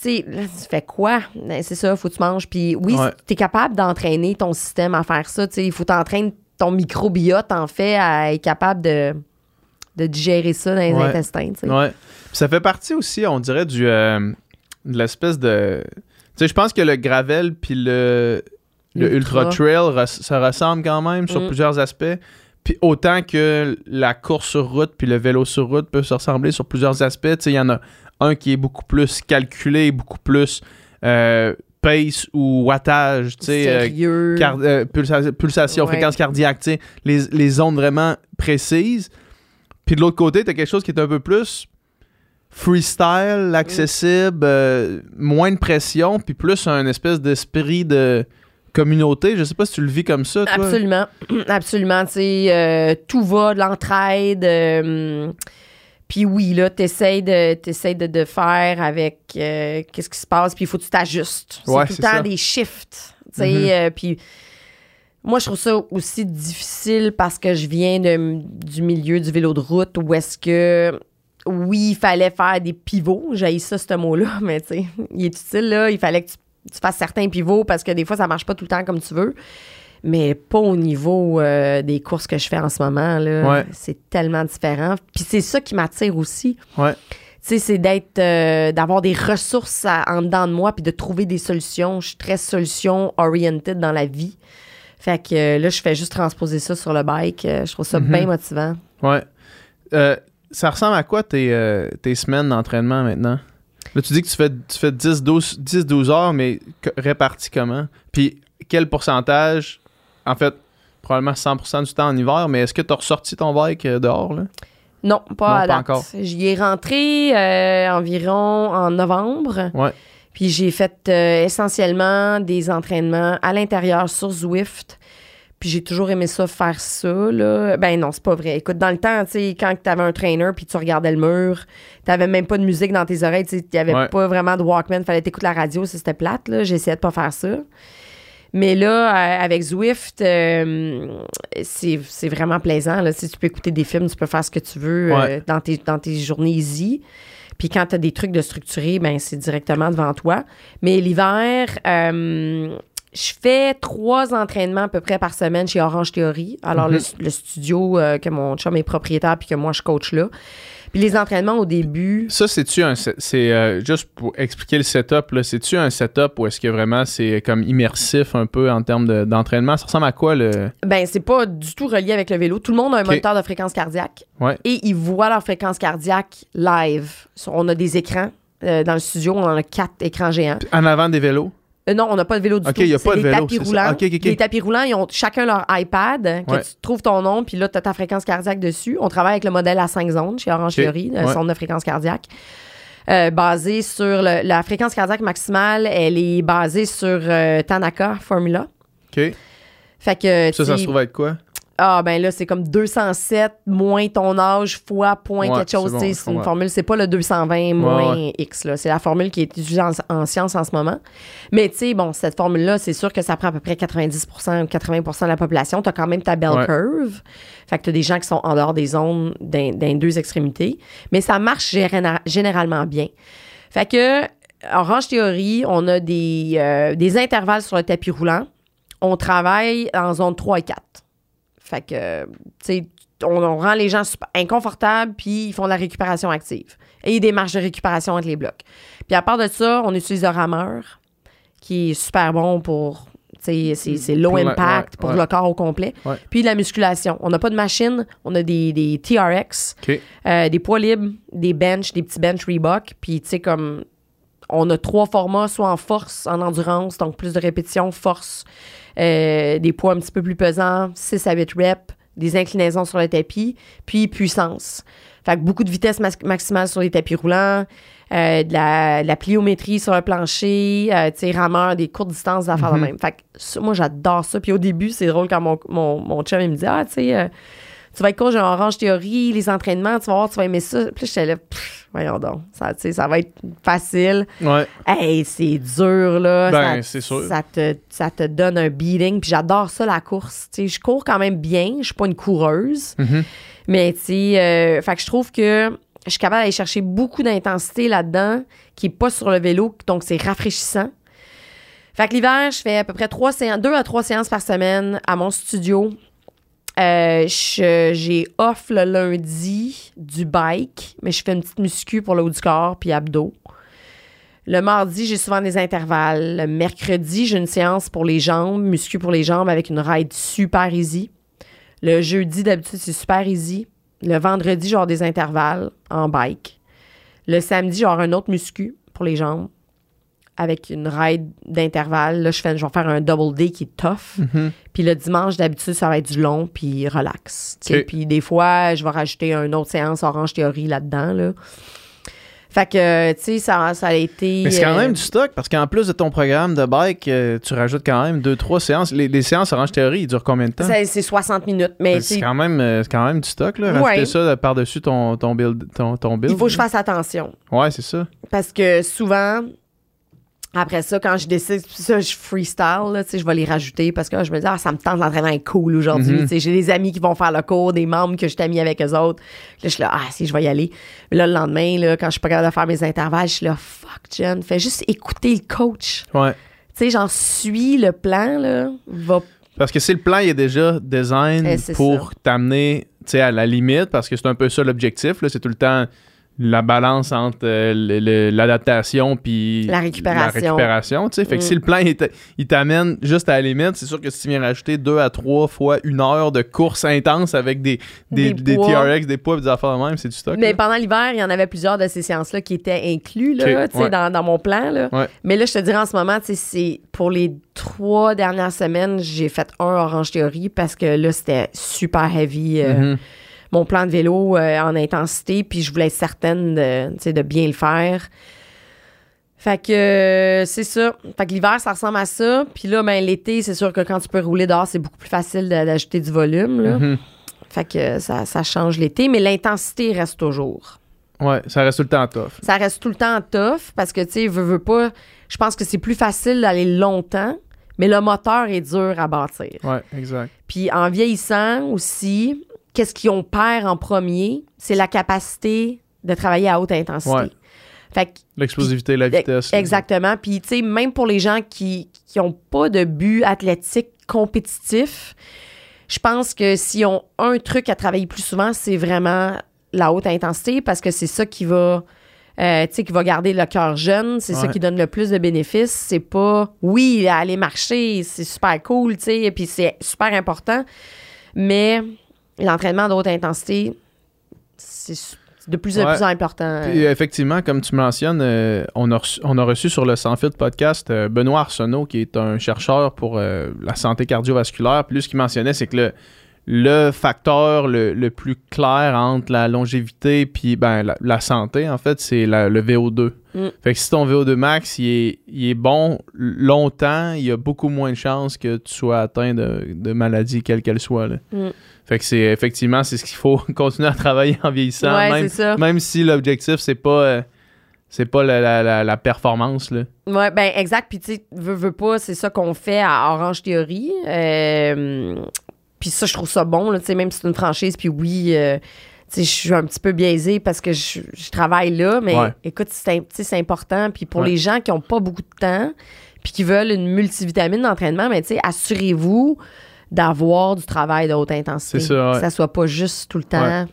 B: tu sais, tu fais quoi? Ben, c'est ça, faut que tu manges. Puis oui,
A: Ouais.
B: tu es capable d'entraîner ton système à faire ça. Tu sais, il faut t'entraîner ton microbiote, en fait, à être capable de, de digérer ça dans les
A: Ouais.
B: intestins. tu sais.
A: Ouais. Puis ça fait partie aussi, on dirait, du, euh, de l'espèce de. Tu sais, je pense que le gravel puis le, le
B: Ultra.
A: ultra trail res- se ressemblent quand même sur
B: Mm.
A: plusieurs aspects. Puis autant que la course sur route puis le vélo sur route peuvent se ressembler sur plusieurs aspects. Tu sais, il y en a un qui est beaucoup plus calculé, beaucoup plus euh, pace ou wattage. Tu sais, euh, euh, pulsa- pulsation,
B: Ouais.
A: fréquence cardiaque, tu sais, les, les zones vraiment précises. Puis de l'autre côté, tu as quelque chose qui est un peu plus freestyle, accessible, euh, moins de pression, puis plus un espèce d'esprit de communauté. Je sais pas si tu le vis comme ça, toi.
B: Absolument. Absolument. Tu sais, euh, tout va, de l'entraide. euh, puis oui, là, t'essayes de, t'essayes de, de faire avec euh, qu'est-ce qui se passe, puis il faut que tu t'ajustes. C'est
A: Ouais,
B: tout le temps
A: ça.
B: des shifts. Tu sais,
A: Mhm.
B: euh, puis moi, je trouve ça aussi difficile parce que je viens de- du milieu du vélo de route où est-ce que, oui, il fallait faire des pivots. J'ai ça, ce mot-là, mais tu sais, il est utile, là. Il fallait que tu, tu fasses certains pivots parce que des fois, ça marche pas tout le temps comme tu veux. Mais pas au niveau euh, des courses que je fais en ce moment, là.
A: Ouais.
B: C'est tellement différent. Puis c'est ça qui m'attire aussi.
A: Ouais.
B: Tu sais, c'est d'être, euh, d'avoir des ressources à- en dedans de moi puis de trouver des solutions. Je suis très solution-oriented dans la vie. Fait que euh, là, je fais juste transposer ça sur le bike. Je trouve ça
A: Mhm.
B: bien motivant.
A: Ouais. Ça ressemble à quoi tes, tes semaines d'entraînement maintenant? Là, tu dis que tu fais, tu fais 10-12 10-12 heures, mais répartis comment? Puis quel pourcentage? En fait, probablement 100% du temps en hiver, mais est-ce que tu as ressorti ton bike euh, dehors? Là?
B: Non, pas
A: Non,
B: à
A: pas
B: date.
A: encore.
B: J'y ai rentré euh, environ en novembre.
A: Ouais.
B: Puis j'ai fait euh, essentiellement des entraînements à l'intérieur sur Zwift. Puis j'ai toujours aimé ça, faire ça, là. Ben non, c'est pas vrai. Écoute, dans le temps, tu sais, quand t'avais un trainer puis tu regardais le mur, t'avais même pas de musique dans tes oreilles, tu sais, y'avait
A: Ouais.
B: pas vraiment de Walkman, fallait t'écouter la radio, ça, c'était plate, là. J'essayais de pas faire ça. Mais là, euh, avec Zwift, euh, c'est c'est vraiment plaisant. Là. Si tu peux écouter des films, tu peux faire ce que tu veux euh, dans, tes, dans tes journées easy. Puis quand tu as des trucs de structurer, ben c'est directement devant toi. Mais l'hiver, euh, je fais trois entraînements à peu près par semaine chez Orange Theory. Alors,
A: Mhm.
B: le, le studio euh, que mon chum est propriétaire puis que moi, je coach là. Puis les entraînements au début,
A: Ça, c'est-tu un. C'est euh, juste pour expliquer le setup, là. C'est-tu un setup ou est-ce que vraiment c'est comme immersif un peu en termes de- d'entraînement? ça ressemble à quoi le.
B: Ben, c'est pas du tout relié avec le vélo. Tout le monde a un moniteur de fréquence cardiaque.
A: Ouais.
B: Et ils voient leur fréquence cardiaque live. On a des écrans. euh, dans le studio, on en a quatre écrans géants.
A: En avant des vélos?
B: Euh, non, on n'a pas de vélo du
A: Ok,
B: tout.
A: il y a pas de
B: les
A: vélo,
B: tapis roulants. Les tapis roulants, ils ont chacun leur iPad, que
A: Ouais.
B: tu trouves ton nom, puis là, tu as ta fréquence cardiaque dessus. On travaille avec le modèle à 5 zones chez Orange. Theory, le
A: Ouais.
B: sonde de fréquence cardiaque. Euh, basé sur le- la fréquence cardiaque maximale, elle est basée sur euh, Tanaka Formula.
A: OK.
B: Fait que,
A: Ça, ça se trouve être quoi?
B: Ah, ben là, c'est comme 207 moins ton âge fois point
A: Ouais,
B: quelque chose.
A: c'est bon,
B: une formule, c'est pas le 220 moins X. là. C'est la formule qui est utilisée en, en science en ce moment. Mais tu sais, bon, cette formule-là, c'est sûr que ça prend à peu près 90% ou 80% de la population. Tu as quand même ta bell curve. Fait que tu as des gens qui sont en dehors des zones d'un d'un deux extrémités. Mais ça marche généra- généralement bien. Fait que, Orange Théorie, on a des, euh, des intervalles sur le tapis roulant. On travaille en zone 3 et 4. Fait que, tu sais, on, on rend les gens inconfortables, puis ils font de la récupération active. Et des marges de récupération entre les blocs. Puis à part de ça, on utilise le rameur, qui est super bon pour, tu sais, c'est- low
A: Pour la-
B: impact
A: ouais,
B: pour
A: ouais.
B: le corps au complet.
A: Ouais.
B: Puis de la musculation. On n'a pas de machine, on a des, des TRX, euh, des poids libres, des bench, des petits bench Reebok. Puis, tu sais, comme on a trois formats, soit en force, en endurance, donc plus de répétitions, force, euh, des poids un petit peu plus pesants, 6 à 8 reps, des inclinaisons sur le tapis, puis puissance. Fait que beaucoup de vitesse maximale sur les tapis roulants, euh, de, la, de la pliométrie sur le plancher, euh, tu sais, rameur, des courtes distances, d'affaires de
A: Mhm.
B: même. Fait que ça, moi, j'adore ça. Puis au début, c'est drôle quand mon, mon, mon chum, il me dit, ah, tu sais, tu vas être coach en Orange Théorie, les entraînements, tu vas voir, tu vas aimer ça. Puis j'étais là, Pff, voyons donc, ça, ça va être facile.
A: Ouais.
B: Hey, c'est dur, là.
A: Ben,
B: Ça-
A: c'est sûr.
B: Ça te, ça te donne un beating. Puis j'adore ça, la course. Tu sais, je cours quand même bien. Je suis pas une coureuse.
A: Mhm.
B: Mais, tu sais, euh, fait que je trouve que je suis capable d'aller chercher beaucoup d'intensité là-dedans, qui est pas sur le vélo, donc c'est rafraîchissant. Fait que l'hiver, je fais à peu près trois séances, deux à trois séances par semaine à mon studio. Euh, j'ai off le lundi du bike, mais je fais une petite muscu pour le haut du corps puis abdos. Le mardi, j'ai souvent des intervalles. Le mercredi, j'ai une séance pour les jambes, muscu pour les jambes avec une ride super easy. Le jeudi, d'habitude, c'est super easy. Le vendredi, j'ai des intervalles en bike. Le samedi, j'ai un autre muscu pour les jambes avec une ride d'intervalle. Là, je, fais, je vais faire un double day qui est tough.
A: Mhm.
B: Puis le dimanche, d'habitude, ça va être du long puis relax. tu sais.
A: Ok.
B: Puis des fois, je vais rajouter une autre séance Orange Théorie là-dedans. Là. Fait que, tu sais, ça, ça a été...
A: Mais c'est quand
B: euh,
A: même du stock parce qu'en plus de ton programme de bike, euh, tu rajoutes quand même deux, trois séances. Les, les séances Orange Théorie, ils durent combien de temps?
B: c'est- C'est 60 minutes. Mais tu
A: C'est quand, même, euh, c'est quand même du stock, là.
B: Ouais.
A: Rajouter ça euh, par-dessus ton, ton build. Ton, ton build
B: il faut que je fasse attention.
A: Ouais, c'est ça.
B: Parce que souvent, après ça, quand je décide, ça, je freestyle, là, je vais les rajouter parce que je me dis, ah, ça me tente, l'entraînement est cool aujourd'hui.
A: Mhm.
B: J'ai des amis qui vont faire le cours, des membres que je t'ai mis avec eux autres. Là, je suis là, ah, si, je vais y aller. Mais là, le lendemain, là, quand je suis pas capable de faire mes intervalles, je suis là, fuck, Jen, fais juste écouter le coach.
A: Ouais.
B: Tu sais, j'en suis le plan, là, va
A: Parce que si le plan il est déjà design
B: Eh,
A: pour t'amener à la limite, parce que c'est un peu ça l'objectif, là, c'est tout le temps la balance entre euh, l'adaptation puis
B: La récupération.
A: la récupération, tu sais. Fait que
B: Mm.
A: si le plan il t'a- il t'amène juste à la limite, c'est sûr que si tu viens rajouter deux à trois fois une heure de course intense avec des, des,
B: Des.
A: TRX, des poids et des affaires de même, c'est du stock.
B: Mais
A: là?
B: pendant l'hiver, il y en avait plusieurs de ces séances-là qui étaient inclus là,
A: ouais.
B: dans, dans mon plan. Là.
A: Ouais.
B: Mais là, je te dirais en ce moment, c'est pour les trois dernières semaines, j'ai fait un Orange Théorie parce que là, c'était super heavy. euh,
A: Mhm.
B: Mon plan de vélo euh, en intensité, puis je voulais être certaine de, de bien le faire. Fait que euh, c'est ça. Fait que l'hiver, ça ressemble à ça. Puis là, ben, l'été, c'est sûr que quand tu peux rouler dehors, c'est beaucoup plus facile d'ajouter du volume. Là.
A: Mhm.
B: Fait que ça, ça change l'été, mais l'intensité reste toujours.
A: Ouais, ça reste tout le temps tough.
B: Ça reste tout le temps tough parce que, tu sais, veux, veux pas, je pense que c'est plus facile d'aller longtemps, mais le moteur est dur à bâtir.
A: Ouais, exact.
B: Puis en vieillissant aussi, qu'est-ce qu'on perd en premier? C'est la capacité de travailler à haute intensité.
A: Ouais.
B: Fait que
A: L'explosivité, la vitesse.
B: Exactement. Puis, tu sais, même pour les gens qui n'ont pas de but athlétique compétitif, je pense que s'ils ont un truc à travailler plus souvent, c'est vraiment la haute intensité parce que c'est ça qui va. euh, tu sais, qui va garder le cœur jeune, c'est ça qui donne le plus de bénéfices. C'est pas, oui, aller marcher, c'est super cool, tu sais, et puis c'est super important, mais l'entraînement de haute intensité, c'est de plus en
A: Ouais.
B: plus important.
A: Puis, euh, effectivement, comme tu mentionnes, euh, on, a reçu, on a reçu sur le Sans Fit podcast euh, Benoît Arsenault, qui est un chercheur pour euh, la santé cardiovasculaire. Puis lui, ce qu'il mentionnait, c'est que le, le facteur le, le plus clair entre la longévité puis ben, la, la santé, en fait, c'est le VO2.
B: Mm.
A: Fait que si ton VO2 max il est, il est bon longtemps, il y a beaucoup moins de chances que tu sois atteint de, de maladie, quelle qu'elle soit. là.
B: Mm.
A: Fait que c'est effectivement c'est ce qu'il faut continuer à travailler en vieillissant.
B: Ouais,
A: même,
B: c'est ça.
A: même si l'objectif, c'est pas, euh, c'est pas la, la- la- la performance. Là.
B: Ouais, ben exact. Puis tu sais, veux, veux pas, c'est ça qu'on fait à Orange Theory. Euh, puis ça, je trouve ça bon, là, même si c'est une franchise. Puis oui, euh, je suis un petit peu biaisée parce que je, je travaille là. Mais
A: Ouais.
B: écoute, c'est, important. Puis pour
A: Ouais.
B: les gens qui ont pas beaucoup de temps puis qui veulent une multivitamine d'entraînement, mais assurez-vous d'avoir du travail de haute intensité.
A: C'est ça, ouais.
B: Que ça soit pas juste tout le temps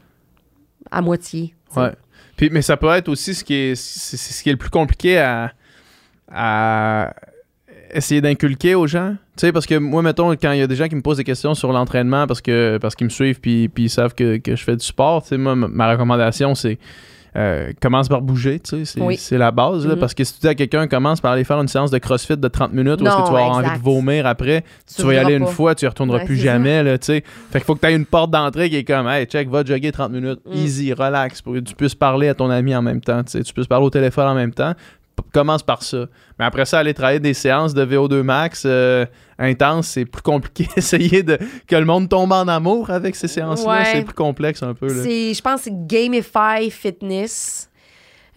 B: à moitié.
A: Ouais. Puis, mais ça peut être aussi ce qui est, c'est ce qui est le plus compliqué à, à essayer d'inculquer aux gens? Tu sais, parce que moi, mettons, quand il y a des gens qui me posent des questions sur l'entraînement parce que parce qu'ils me suivent puis, puis ils savent que, que je fais du sport, tu sais, moi, ma- ma recommandation, c'est euh, commence par bouger, tu sais, c'est
B: Oui.
A: la base, là,
B: Mhm.
A: parce que si tu dis à quelqu'un, commence par aller faire une séance de CrossFit de 30 minutes où est-ce que
B: Non,
A: tu vas avoir envie de vomir après, tu, vas y aller une fois, tu y retourneras
B: Ouais,
A: plus jamais, là, tu sais. Fait qu'il faut que tu aies une porte d'entrée qui est comme, hey, check, va jogger 30 minutes,
B: Mm.
A: easy, relax, pour que tu puisses parler à ton ami en même temps, tu sais, tu puisses parler au téléphone en même temps. Commence par ça. Mais après ça, aller travailler des séances de VO2 max euh, intenses, c'est plus compliqué. Essayer de que le monde tombe en amour avec ces séances-là,
B: Ouais.
A: c'est plus complexe un peu. Là.
B: Je pense que c'est Gamify Fitness.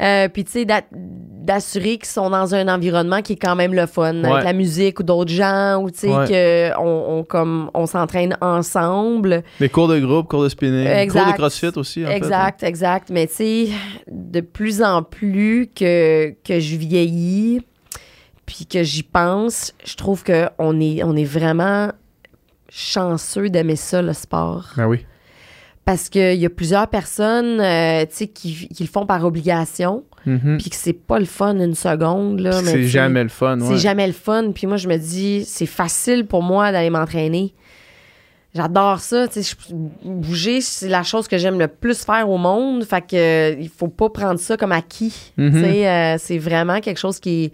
B: Euh, Puis, tu sais, d'a- d'assurer qu'ils sont dans un environnement qui est quand même le fun,
A: Ouais.
B: avec la musique ou d'autres gens, ou tu sais,
A: Ouais.
B: que on, comme, on s'entraîne ensemble.
A: Des cours de groupe, cours de spinning,
B: Exact.
A: cours de crossfit aussi. En fait, hein.
B: exact, exact. Mais tu sais, de plus en plus que, que je vieillis, puis que j'y pense, je trouve qu'on est, on est vraiment chanceux d'aimer ça, le sport.
A: Ben oui.
B: Parce qu'il y a plusieurs personnes euh, qui, qui le font par obligation.
A: Mhm.
B: puis que c'est pas le fun une seconde.
A: C'est jamais le fun. ouais.
B: C'est jamais le fun. Puis moi, je me dis, c'est facile pour moi d'aller m'entraîner. J'adore ça. je- bouger, c'est la chose que j'aime le plus faire au monde. Fait que euh, il faut pas prendre ça comme acquis.
A: Mhm.
B: Sais, euh, c'est vraiment quelque chose qui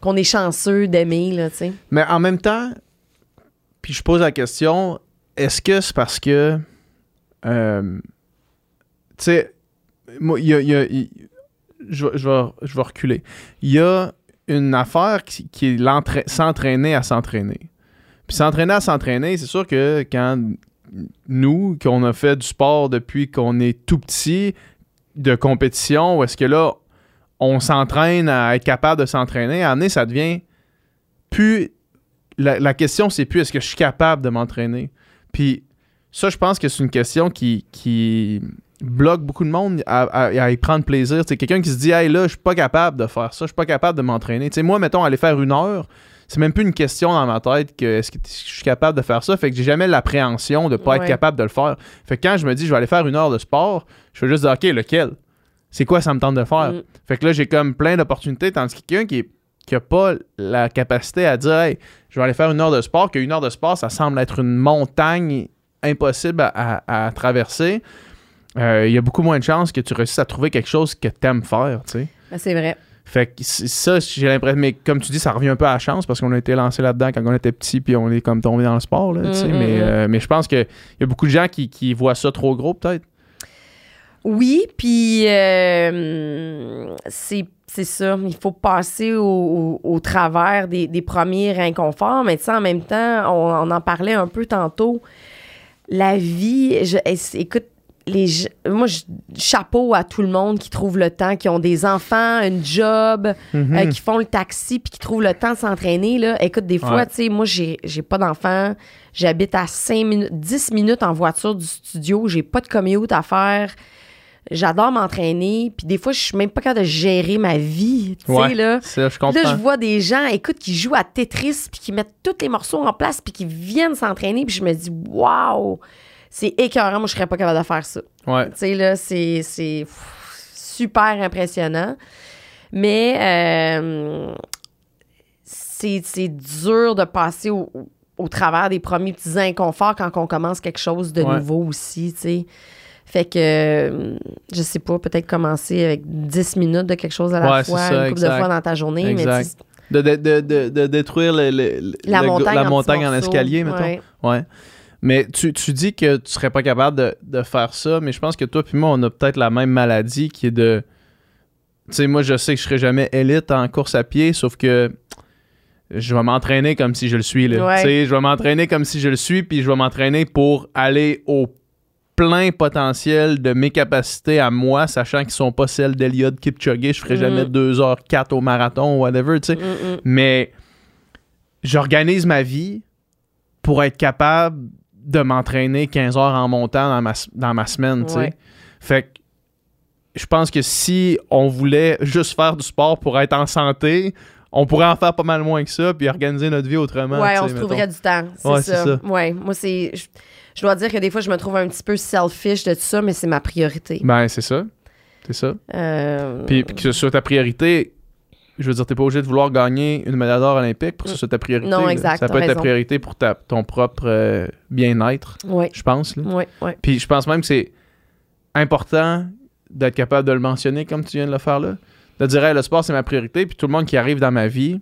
B: qu'on est chanceux d'aimer.
A: Mais en même temps, puis je pose la question, est-ce que c'est parce que, euh, tu sais, moi, il y a, je, vais- je vais, reculer. Il y a une affaire qui, qui est s'entraîner à s'entraîner. Puis s'entraîner à s'entraîner, c'est sûr que quand nous, qu'on a fait du sport depuis qu'on est tout petit, de compétition, où est-ce que là, on s'entraîne à être capable de s'entraîner, à amener, ça devient plus. La, la question, c'est plus est-ce que je suis capable de m'entraîner? Puis ça, je pense que c'est une question qui, qui bloque beaucoup de monde à, à- à y prendre plaisir. C'est quelqu'un qui se dit, hey là, je suis pas capable de faire ça, je suis pas capable de m'entraîner. Sais, moi, mettons, aller faire une heure, c'est même plus une question dans ma tête que est-ce que je suis capable de faire ça. Fait que j'ai jamais l'appréhension de pas être capable de le faire. Fait que quand je me dis, je vais aller faire une heure de sport, je fais juste dire, OK, lequel? C'est quoi ça me tente de faire?
B: Mm.
A: Fait que là, j'ai comme plein d'opportunités, tandis que quelqu'un qui, est- qui a pas la capacité à dire, hey, je vais aller faire une heure de sport, qu'une heure de sport, ça semble être une montagne impossible à, à- à traverser. Euh, Il y a beaucoup moins de chances que tu réussisses à trouver quelque chose que tu aimes faire, tu sais.
B: Ben, c'est vrai.
A: Fait que ça, j'ai l'impression, mais comme tu dis, ça revient un peu à la chance parce qu'on a été lancé là-dedans quand on était petit puis on est comme tombé dans le sport, là.
B: Mm, mm,
A: mais, euh, mais je pense qu'il y a beaucoup de gens qui, qui voient ça trop gros, peut-être.
B: Oui, puis euh, c'est c'est ça. Il faut passer au, au- au travers des, des premiers inconforts, mais tu sais, en même temps, on, on en parlait un peu tantôt. La vie, je, es- écoute, les, moi, je- chapeau à tout le monde qui trouve le temps, qui ont des enfants, un job, euh, qui font le taxi puis qui trouvent le temps de s'entraîner. Là. Écoute, des fois,
A: Ouais.
B: tu sais, moi, j'ai j'ai pas d'enfants. J'habite à 5 minutes, 10 minutes en voiture du studio. J'ai pas de commute à faire. J'adore m'entraîner. Puis des fois, je suis même pas capable de gérer ma vie. Tu
A: Ouais,
B: sais, là.
A: ça, je comprends.
B: Là, je vois des gens, écoute, qui jouent à Tetris puis qui mettent tous les morceaux en place puis qui viennent s'entraîner. Puis je me dis, waouh, c'est écœurant. Moi, je serais pas capable de faire ça.
A: Ouais.
B: Tu sais, là, c'est, super impressionnant. Mais euh, c'est, c'est dur de passer au, au travers des premiers petits inconforts quand on commence quelque chose de
A: Ouais.
B: nouveau aussi, tu sais. Fait que, euh, je sais pas, peut-être commencer avec 10 minutes de quelque chose à la
A: Ouais,
B: fois,
A: ça,
B: une couple de fois dans ta journée.
A: Exact.
B: Mais
A: De, de, de, de, détruire le- le- le-
B: la
A: le-
B: montagne,
A: la
B: en,
A: montagne en
B: morceaux.
A: escalier, mettons.
B: Ouais.
A: Ouais. Mais tu, tu dis que tu serais pas capable de, de faire ça, mais je pense que toi puis moi, on a peut-être la même maladie qui est de. Tu sais, moi, je sais que je serai jamais élite en course à pied, sauf que je vais m'entraîner comme si je le suis. Là.
B: Ouais.
A: Sais, je vais m'entraîner comme si je le suis, puis je vais m'entraîner pour aller au plein potentiel de mes capacités à moi, sachant qu'ils sont pas celles d'Eliott Kipchoge. Je ferai jamais 2h04 au marathon ou whatever, tu sais.
B: Mm.
A: Mais j'organise ma vie pour être capable de m'entraîner 15 heures en montant dans ma, dans ma semaine, tu sais.
B: Ouais.
A: Fait que je pense que si on voulait juste faire du sport pour être en santé, on pourrait en faire pas mal moins que ça, puis organiser notre vie autrement.
B: Ouais, on se
A: mettons.
B: trouverait du temps. C'est
A: Ouais,
B: ça.
A: ça.
B: Ouais, moi, c'est. Je, je dois dire que des fois, je me trouve un petit peu selfish de tout ça, mais c'est ma priorité.
A: Ben, c'est ça. C'est ça.
B: Euh,
A: Puis, puis que ce soit ta priorité, je veux dire, t'es pas obligé de vouloir gagner une médaille d'or olympique pour que ce soit ta priorité.
B: Non, exact,
A: Ça peut être ta priorité pour ta, ton propre euh, bien-être,
B: Ouais,
A: je pense. Là.
B: ouais, ouais.
A: Puis je pense même que c'est important d'être capable de le mentionner comme tu viens de le faire là. De dire, Hey, le sport, c'est ma priorité. Puis tout le monde qui arrive dans ma vie,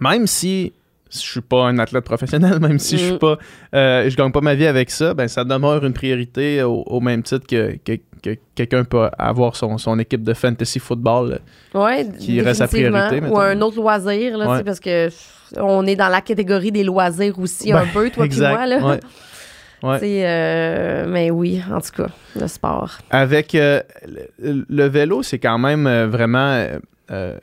A: même si je suis pas un athlète professionnel, même si je suis
B: Mm.
A: pas, euh, je gagne pas ma vie avec ça, ben ça demeure une priorité au, au même titre que, que- que quelqu'un peut avoir son, son équipe de fantasy football.
B: Ouais,
A: Qui reste sa priorité, mettons.
B: Ou un autre loisir, là,
A: Ouais.
B: parce que on est dans la catégorie des loisirs aussi, un
A: Ben,
B: peu, toi et moi. Là.
A: Ouais. Ouais.
B: Euh, mais oui, en tout cas, le sport.
A: Avec euh, le, le vélo, c'est quand même euh, vraiment euh, euh,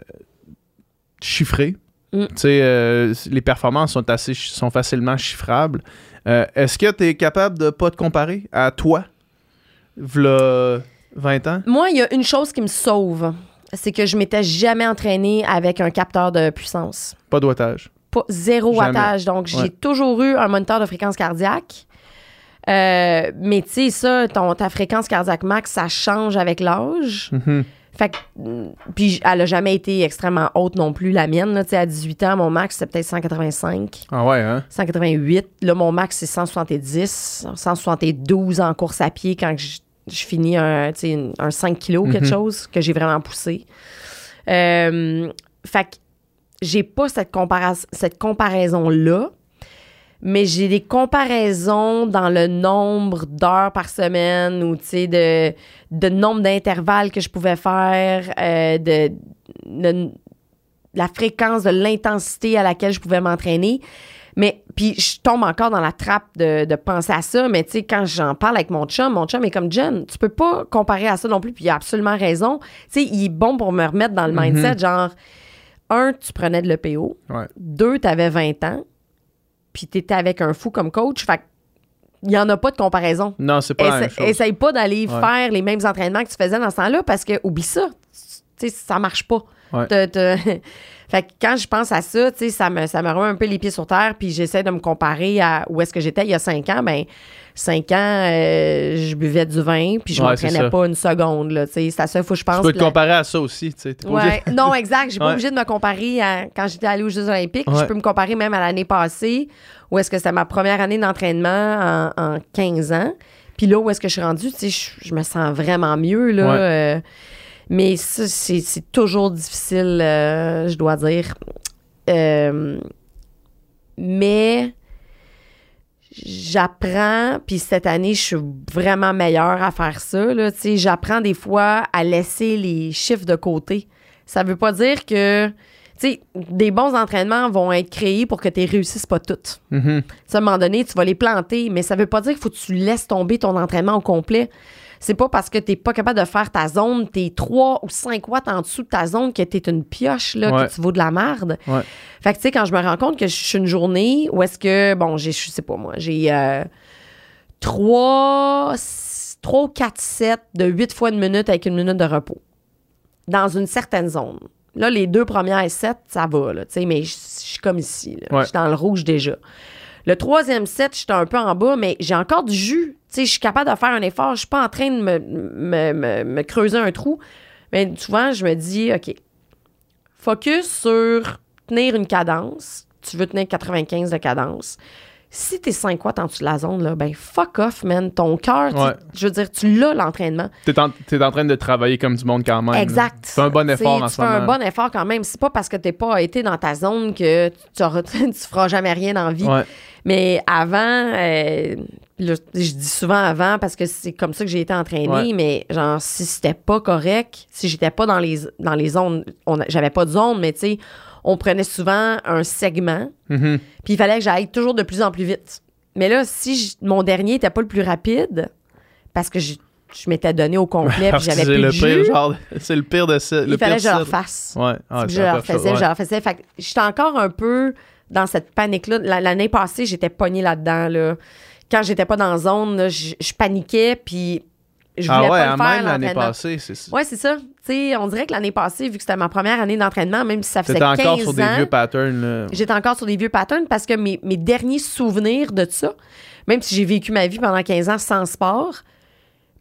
A: chiffré.
B: Mm.
A: Euh, les performances sont assez sont facilement chiffrables. Euh, Est-ce que tu es capable de pas te comparer à toi, v'là 20 ans?
B: Moi, il y a une chose qui me sauve, c'est que je m'étais jamais entraînée avec un capteur de puissance.
A: Pas de wattage.
B: Pas zéro
A: Jamais.
B: wattage. Donc, j'ai toujours eu un moniteur de fréquence cardiaque. Euh, mais tu sais, ça, ton, ta fréquence cardiaque max, ça change avec l'âge.
A: Mhm.
B: Fait que, mm, puis elle a jamais été extrêmement haute non plus, la mienne. Là, Tu sais, à 18 ans, mon max, c'était peut-être 185,
A: Ah ouais, hein?
B: 188. Là, mon max, c'est 170, 172 en course à pied quand je, je finis un, tu sais, une- un 5 kilos, quelque
A: Mhm.
B: chose que j'ai vraiment poussé. Euh, fait que j'ai pas cette, compara- cette comparaison-là, mais j'ai des comparaisons dans le nombre d'heures par semaine ou, tu sais, de, de nombre d'intervalles que je pouvais faire, euh, de, de la fréquence, de l'intensité à laquelle je pouvais m'entraîner. Mais puis je tombe encore dans la trappe de, de penser à ça. Mais tu sais, quand j'en parle avec mon chum, mon chum est comme Jen, tu peux pas comparer à ça non plus. Puis il a absolument raison. Tu sais, il est bon pour me remettre dans le mindset. Genre, un, tu prenais de l'EPO.
A: Ouais.
B: Deux, tu avais 20 ans. Puis tu étais avec un fou comme coach. Fait il n'y en a pas de comparaison.
A: Non, c'est pas la même
B: Essa-
A: chose.
B: essaye pas d'aller
A: Ouais.
B: faire les mêmes entraînements que tu faisais dans ce temps-là parce que, oublie ça. Tu sais, ça marche pas.
A: Ouais.
B: Te- te- fait que quand je pense à ça, tu sais, ça me, ça me remet un peu les pieds sur terre, puis j'essaie de me comparer à où est-ce que j'étais il y a cinq ans. Ben, cinq ans, euh, je buvais du vin, puis je
A: Ouais, c'est
B: m'entraînais pas une seconde, là. C'est à ça, faut que je pense.
A: Tu peux te
B: la-
A: comparer à ça aussi, tu sais. t'es pas
B: Ouais, non, exact. J'ai pas
A: Ouais.
B: obligé de me comparer à quand j'étais allée aux Jeux Olympiques. Je peux me comparer même à l'année passée, où est-ce que c'était ma première année d'entraînement en, en 15 ans. Puis là, où est-ce que je suis rendue, je, je me sens vraiment mieux, là. Euh, mais ça, c'est c'est toujours difficile, euh, je dois dire. Euh, mais j'apprends, puis cette année, je suis vraiment meilleure à faire ça. Là, tu sais, j'apprends des fois à laisser les chiffres de côté. Ça veut pas dire que, tu sais, des bons entraînements vont être créés pour que tu réussisses pas toutes. Sais, à un moment donné, tu vas les planter, mais ça veut pas dire qu'il faut que tu laisses tomber ton entraînement au complet. C'est pas parce que t'es pas capable de faire ta zone, t'es 3 ou 5 watts en dessous de ta zone que t'es une pioche, là,
A: Ouais.
B: que tu vaux de la merde.
A: Ouais.
B: Fait que, tu sais, quand je me rends compte que je suis une journée où est-ce que, bon, j'ai, je sais pas moi, j'ai euh, 3, 3 ou 4 sets de 8 fois une minute avec une minute de repos dans une certaine zone. Là, les deux premières sets, ça va, là, tu sais, mais je suis comme ici.
A: Ouais.
B: Je suis dans le rouge déjà. Le troisième set, j'étais un peu en bas, mais j'ai encore du jus. Je suis capable de faire un effort. Je suis pas en train de me, me, me- me creuser un trou. Mais souvent, je me dis, OK, focus sur tenir une cadence. Tu veux tenir 95 de cadence. Si t'es 5 watts en dessous de la zone, là, ben fuck off, man. Ton cœur,
A: Ouais.
B: je veux dire, tu l'as l'entraînement.
A: T'es en, t'es en train de travailler comme du monde quand même.
B: Exact.
A: Tu fais un bon effort en
B: tu fais un bon effort quand même. C'est pas parce que t'es pas été dans ta zone que tu, auras- tu feras jamais rien dans la vie.
A: Ouais.
B: Mais avant, euh, je dis souvent avant parce que c'est comme ça que j'ai été entraînée,
A: Ouais.
B: mais genre, si c'était pas correct, si j'étais pas dans les, dans les zones, j'avais pas de zone, mais tu sais, on prenait souvent un segment,
A: Mhm.
B: puis il fallait que j'aille toujours de plus en plus vite. Mais là, si j- mon dernier était pas le plus rapide, parce que je, je m'étais donné au complet, puis j'avais
A: c'est
B: plus
A: le
B: de
A: pire,
B: jus,
A: genre, c'est le pire de ça.
B: il fallait que je le refasse.
A: Ouais. Ah,
B: je
A: la
B: le
A: pire chose,
B: refaisais,
A: ouais.
B: je le refaisais. Fait que j'étais encore un peu dans cette panique-là. La- L'année passée, j'étais pognée là-dedans. Là. Quand j'étais pas dans la zone, là, je, je paniquais, puis je voulais
A: Ah ouais,
B: pas
A: à
B: le faire,
A: même l'année passée, c'est ça.
B: Ouais, c'est ça. On dirait que l'année passée, vu que c'était ma première année d'entraînement, même si ça faisait
A: T'étais
B: 15
A: encore sur des
B: ans,
A: vieux patterns.
B: J'étais encore sur des vieux patterns parce que mes, mes derniers souvenirs de ça, même si j'ai vécu ma vie pendant 15 ans sans sport,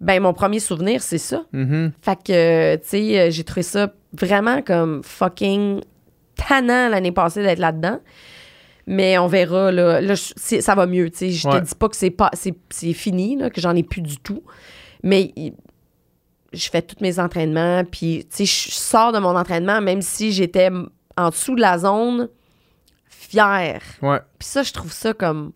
B: ben mon premier souvenir, c'est ça.
A: Mhm.
B: Fait que, tu sais, euh, j'ai trouvé ça vraiment comme fucking tannant l'année passée d'être là-dedans. Mais on verra, là. Ça va mieux, tu sais. Je
A: Ouais.
B: te dis pas que c'est pas c'est fini, là, que j'en ai plus du tout. Mais je fais tous mes entraînements, puis, tu sais, je sors de mon entraînement, même si j'étais en dessous de la zone, fière.
A: Ouais.
B: Puis ça, je trouve ça comme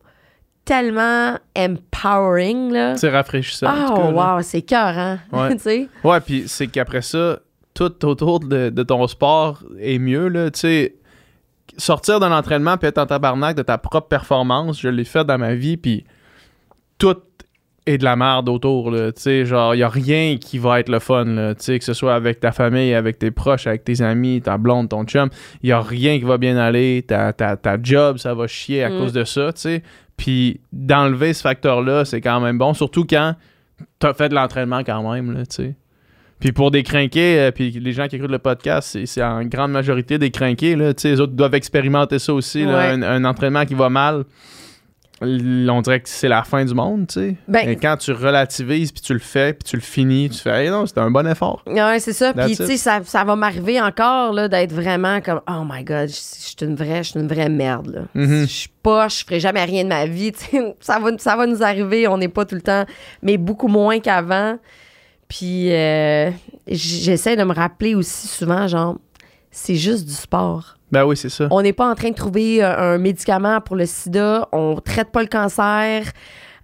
B: tellement empowering, là.
A: C'est rafraîchissant. cas, là.
B: wow, c'est cœur, hein?
A: Ouais.
B: tu sais?
A: Ouais, puis c'est qu'après ça, tout autour de, de ton sport est mieux, là. Tu sais, sortir d'un entraînement puis être en tabarnak de ta propre performance, je l'ai fait dans ma vie, puis tout est de la merde autour. Tu sais, genre, il y a rien qui va être le fun. Tu sais, que ce soit avec ta famille, avec tes proches, avec tes amis, ta blonde, ton chum, il y a rien qui va bien aller. Ta, ta, ta job, ça va chier à
B: Mm.
A: cause de ça, tu sais. Puis d'enlever ce facteur-là, c'est quand même bon, surtout quand t'as fait de l'entraînement quand même, tu sais. Puis pour des crinqués, euh, puis les gens qui écoutent le podcast, c'est- c'est en grande majorité des crinqués, là, tu sais, les autres doivent expérimenter ça aussi, là,
B: Ouais.
A: un, un entraînement qui va mal. On dirait que c'est la fin du monde, tu sais.
B: Ben-
A: Et quand tu relativises, puis tu le fais, puis tu le finis, tu fais, hey, non, c'était un bon effort.
B: Ouais, c'est ça. Puis, tu sais, ça, ça va m'arriver encore, là, d'être vraiment comme, oh my God, je je suis une vraie, je suis une vraie merde, là.
A: Mhm.
B: Je suis pas, je ferai jamais rien de ma vie, tu sais. Ça va, ça va nous arriver, on n'est pas tout le temps, mais beaucoup moins qu'avant. Puis, euh, j'essaie de me rappeler aussi souvent, genre, c'est juste du sport.
A: Ben oui, c'est ça.
B: On n'est pas en train de trouver euh, un médicament pour le sida. On traite pas le cancer.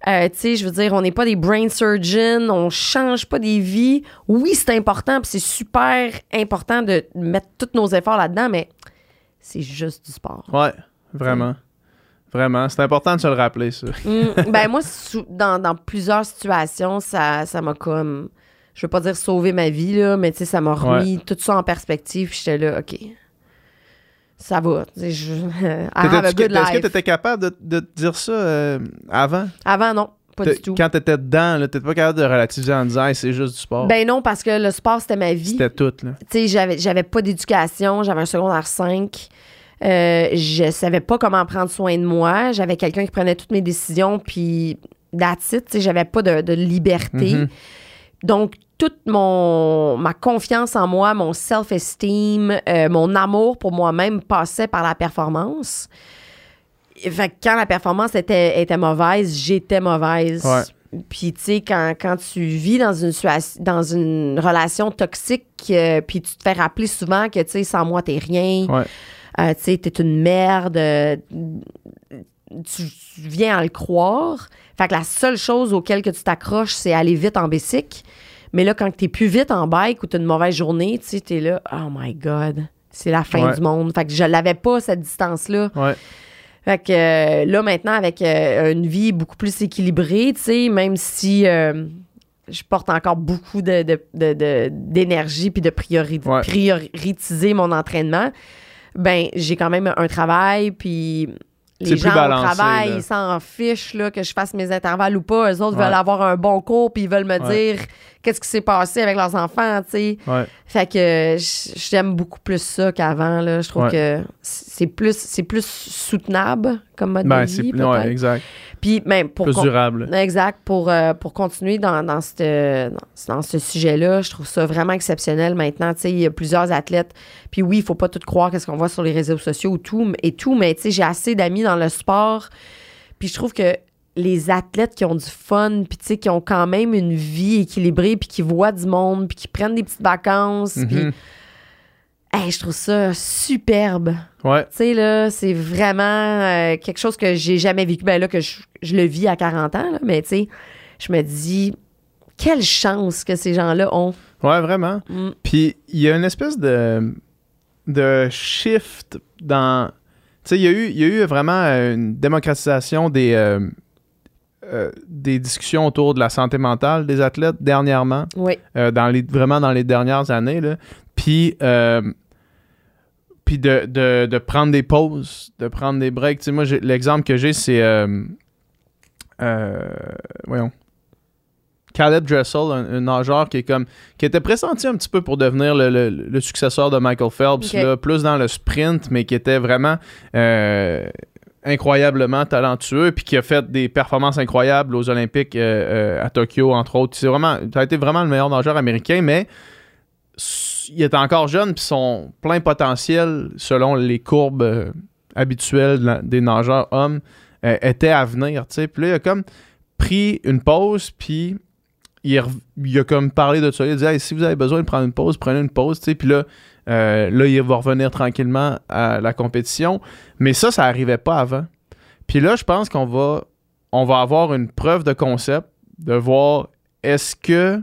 B: Euh, tu sais, je veux dire, on n'est pas des brain surgeons. On change pas des vies. Oui, c'est important, puis c'est super important de mettre tous nos efforts là-dedans, mais c'est juste du sport.
A: Ouais, vraiment. Vraiment. C'est important de se le rappeler, ça.
B: Mm, ben moi, dans, dans plusieurs situations, ça ça m'a comme, je veux pas dire sauvé ma vie là, mais tu sais, ça m'a remis tout ça en perspective. J'étais là, ok, ça va. Je,
A: Est-ce que tu étais capable de, de te dire ça euh, avant?
B: Avant, non, pas du tout.
A: Quand tu étais dedans, tu pas capable de relativiser en disant, Hey, c'est juste du sport.
B: Ben non, parce que le sport, c'était ma vie.
A: C'était tout, là.
B: Tu sais, j'avais, pas d'éducation, j'avais un secondaire 5. Euh, je savais pas comment prendre soin de moi. J'avais quelqu'un qui prenait toutes mes décisions, puis that's it. J'avais pas de, de liberté.
A: Mhm.
B: Donc, toute mon, ma confiance en moi, mon self-esteem, euh, mon amour pour moi-même passait par la performance. Fait que quand la performance était, était mauvaise, j'étais mauvaise.
A: Ouais.
B: Puis, tu sais, quand, quand tu vis dans une, dans une relation toxique, euh, puis tu te fais rappeler souvent que, tu sais, sans moi, t'es rien.
A: Ouais.
B: Euh, tu sais, t'es une merde. tu, tu viens à le croire. Fait que la seule chose auquel que tu t'accroches, c'est aller vite en bicycle. Mais là, quand t'es plus vite en bike ou t'as une mauvaise journée, tu sais, t'es là, oh my God, c'est la fin
A: Ouais.
B: du monde. Fait que je l'avais pas, cette distance-là.
A: Ouais.
B: Fait que euh, là, maintenant, avec euh, une vie beaucoup plus équilibrée, tu sais, même si euh, je porte encore beaucoup de, de- de- de- d'énergie puis de priori-
A: Ouais.
B: prioriser mon entraînement, ben j'ai quand même un travail, puis les gens
A: plus
B: au
A: balancé,
B: travail,
A: là.
B: ils s'en fichent là, que je fasse mes intervalles ou pas. Eux autres
A: Ouais.
B: veulent avoir un bon cours, puis ils veulent me
A: Ouais.
B: dire qu'est-ce qui s'est passé avec leurs enfants, tu sais.
A: Ouais.
B: Fait que j'aime beaucoup plus ça qu'avant. Là. Je trouve
A: Ouais.
B: que c'est plus, c'est plus soutenable comme mode
A: Ben,
B: de vie,
A: ouais, exact.
B: Puis même pour
A: Plus durable.
B: Exact. Pour, euh, pour continuer dans, dans, cette- dans, dans ce sujet-là, je trouve ça vraiment exceptionnel maintenant. Tu sais, il y a plusieurs athlètes. Puis oui, il faut pas tout croire qu'est-ce qu'on voit sur les réseaux sociaux ou tout, et tout, mais tu sais, j'ai assez d'amis dans le sport. Puis je trouve que les athlètes qui ont du fun, puis tu sais, qui ont quand même une vie équilibrée, puis qui voient du monde, puis qui prennent des petites vacances, puis
A: Mhm.
B: hey, je trouve ça superbe.
A: Ouais.
B: Tu sais, là, c'est vraiment euh, quelque chose que j'ai jamais vécu. Ben là, que je, je le vis à 40 ans, là, mais tu sais, je me dis, quelle chance que ces gens-là ont.
A: Ouais, vraiment.
B: Mm.
A: Puis il y a une espèce de, de shift dans. Tu sais, il y, a eu- il y a eu vraiment une démocratisation des, euh, euh, des discussions autour de la santé mentale des athlètes dernièrement,
B: Oui.
A: euh, dans les, vraiment dans les dernières années. Là. Puis, euh, puis de, de, de prendre des pauses, de prendre des breaks. Tu sais, moi, l'exemple que j'ai, c'est. voyons. Caleb Dressel, un, un nageur qui est comme qui était pressenti un petit peu pour devenir le, le- le successeur de Michael Phelps, là, plus dans le sprint, mais qui était vraiment euh, incroyablement talentueux, puis qui a fait des performances incroyables aux Olympiques euh, euh, à Tokyo, entre autres. C'est vraiment, ça a été vraiment le meilleur nageur américain, mais il était encore jeune, puis son plein potentiel, selon les courbes euh, habituelles des nageurs hommes, était à venir. Puis là, il a comme pris une pause, puis il, il a comme parlé de ça. Il a dit Hey, si vous avez besoin de prendre une pause, prenez une pause. Puis là, euh, là, il va revenir tranquillement à la compétition. Mais ça, ça n'arrivait pas avant. Puis là, je pense qu'on va, on va avoir une preuve de concept, de voir est-ce que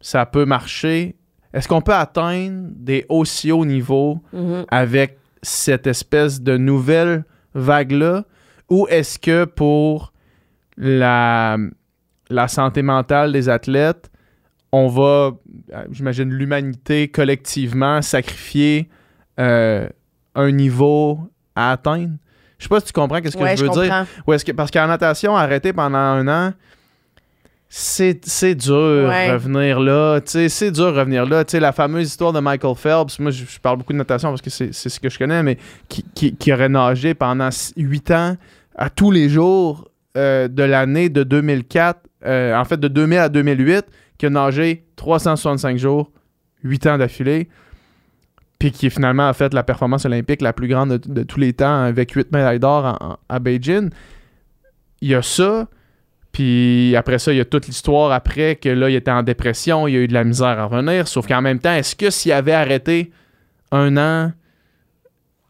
A: ça peut marcher, est-ce qu'on peut atteindre des aussi hauts niveaux
B: Mhm.
A: avec cette espèce de nouvelle vague-là, ou est-ce que pour la, la santé mentale des athlètes, on va, euh, j'imagine, l'humanité collectivement sacrifier euh, un niveau à atteindre? Je sais pas si tu comprends qu'est-ce que
B: Ouais,
A: je veux dire. Ou est-ce que, parce qu'en natation, arrêté pendant un an, c'est, dur
B: Ouais.
A: revenir là. C'est dur revenir là. La fameuse histoire de Michael Phelps, moi, je, je parle beaucoup de natation parce que c'est, c'est ce que je connais, mais qui, qui, qui aurait nagé pendant 8 ans, à tous les jours euh, de l'année de 2004, euh, en fait de 2000 à 2008, qui a nagé 365 jours, 8 ans d'affilée, puis qui finalement a fait la performance olympique la plus grande de, tous les temps avec 8 médailles d'or à Beijing. Il y a ça, puis après ça, il y a toute l'histoire après que là, il était en dépression, il y a eu de la misère à revenir. Sauf qu'en même temps, est-ce que s'il avait arrêté un an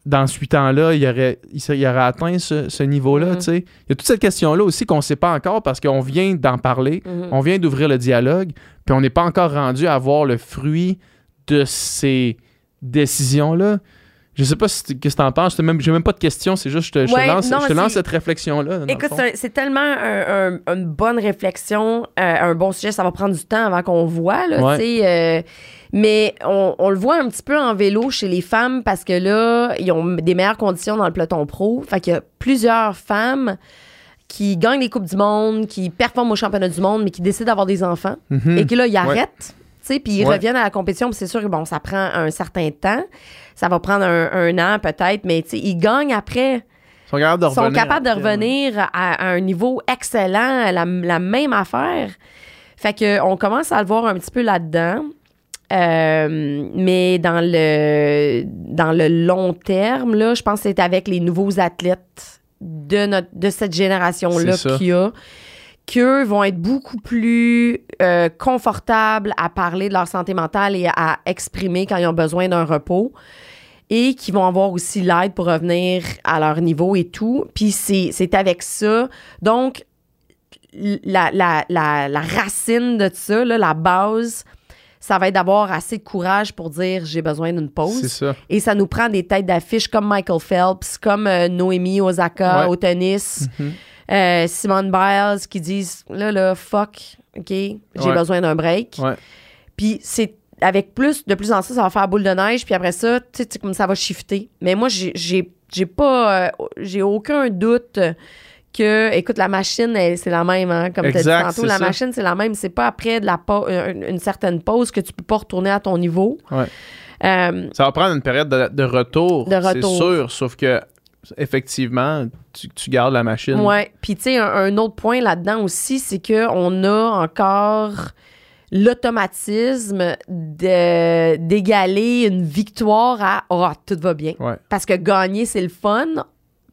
A: dans ce huit ans-là, il aurait, il, aurait atteint ce, ce niveau-là,
B: Mhm.
A: tu sais? Il y a toute cette question-là aussi qu'on ne sait pas encore parce qu'on vient d'en parler,
B: Mhm.
A: on vient d'ouvrir le dialogue, puis on n'est pas encore rendu à voir le fruit de ces décisions-là. Je sais pas si que t'en penses. Même, j'ai même pas de questions, c'est juste je te, je
B: Ouais,
A: lance,
B: non,
A: je te lance cette réflexion-là.
B: Écoute, c'est tellement un- un- une bonne réflexion, euh, un bon sujet. Ça va prendre du temps avant qu'on voit, là,
A: Ouais.
B: tu sais. euh, mais on, on le voit un petit peu en vélo chez les femmes parce que là, ils ont des meilleures conditions dans le peloton pro. Fait qu'il y a plusieurs femmes qui gagnent les Coupes du Monde, qui performent au championnat du monde, mais qui décident d'avoir des enfants
A: Mhm.
B: et que là, ils arrêtent. Tu sais, puis ils reviennent à la compétition, c'est sûr que bon, ça prend un certain temps. Ça va prendre un, un an peut-être, mais tu sais, ils gagnent après
A: Ils sont capables de
B: sont
A: revenir.
B: capables de
A: ouais.
B: revenir à, à un niveau excellent, la, la même affaire. Fait que on commence à le voir un petit peu là-dedans. Euh, mais dans le dans le long terme, là, je pense que c'est avec les nouveaux athlètes de notre de cette génération-là qu'il y a qu'eux vont être beaucoup plus euh, confortables à parler de leur santé mentale et à exprimer quand ils ont besoin d'un repos et qui vont avoir aussi l'aide pour revenir à leur niveau et tout. Puis c'est c'est avec ça. Donc, la, la, la, la racine de ça, là, la base, ça va être d'avoir assez de courage pour dire j'ai besoin d'une
A: C'est
B: pause.
A: ça.
B: Et ça nous prend des têtes d'affiche comme Michael Phelps, comme euh, Noémie Osaka
A: Ouais.
B: au tennis,
A: Mhm.
B: Euh, Simone Biles qui disent là, là, fuck, OK, j'ai
A: Ouais.
B: besoin d'un break.
A: Ouais.
B: Puis c'est avec plus, de plus en plus, ça va faire boule de neige. Puis après ça, tu sais, comme ça va shifter. Mais moi, j'ai- pas, euh, j'ai aucun doute que, écoute, la machine, c'est la même, hein, comme tu as dit tantôt.
A: c'est
B: La
A: ça.
B: machine, c'est la même. C'est pas après de la une, une certaine pause que tu peux pas retourner à ton niveau.
A: Ouais.
B: Euh,
A: Ça va prendre une période de, de retour,
B: De
A: c'est
B: retour.
A: sûr, sauf que effectivement, tu, tu gardes la machine.
B: Ouais. Puis, tu sais, un, un autre point là-dedans aussi, c'est qu'on a encore l'automatisme de- d'égaler une victoire à oh, tout va bien.
A: Ouais.
B: Parce que gagner, c'est le fun.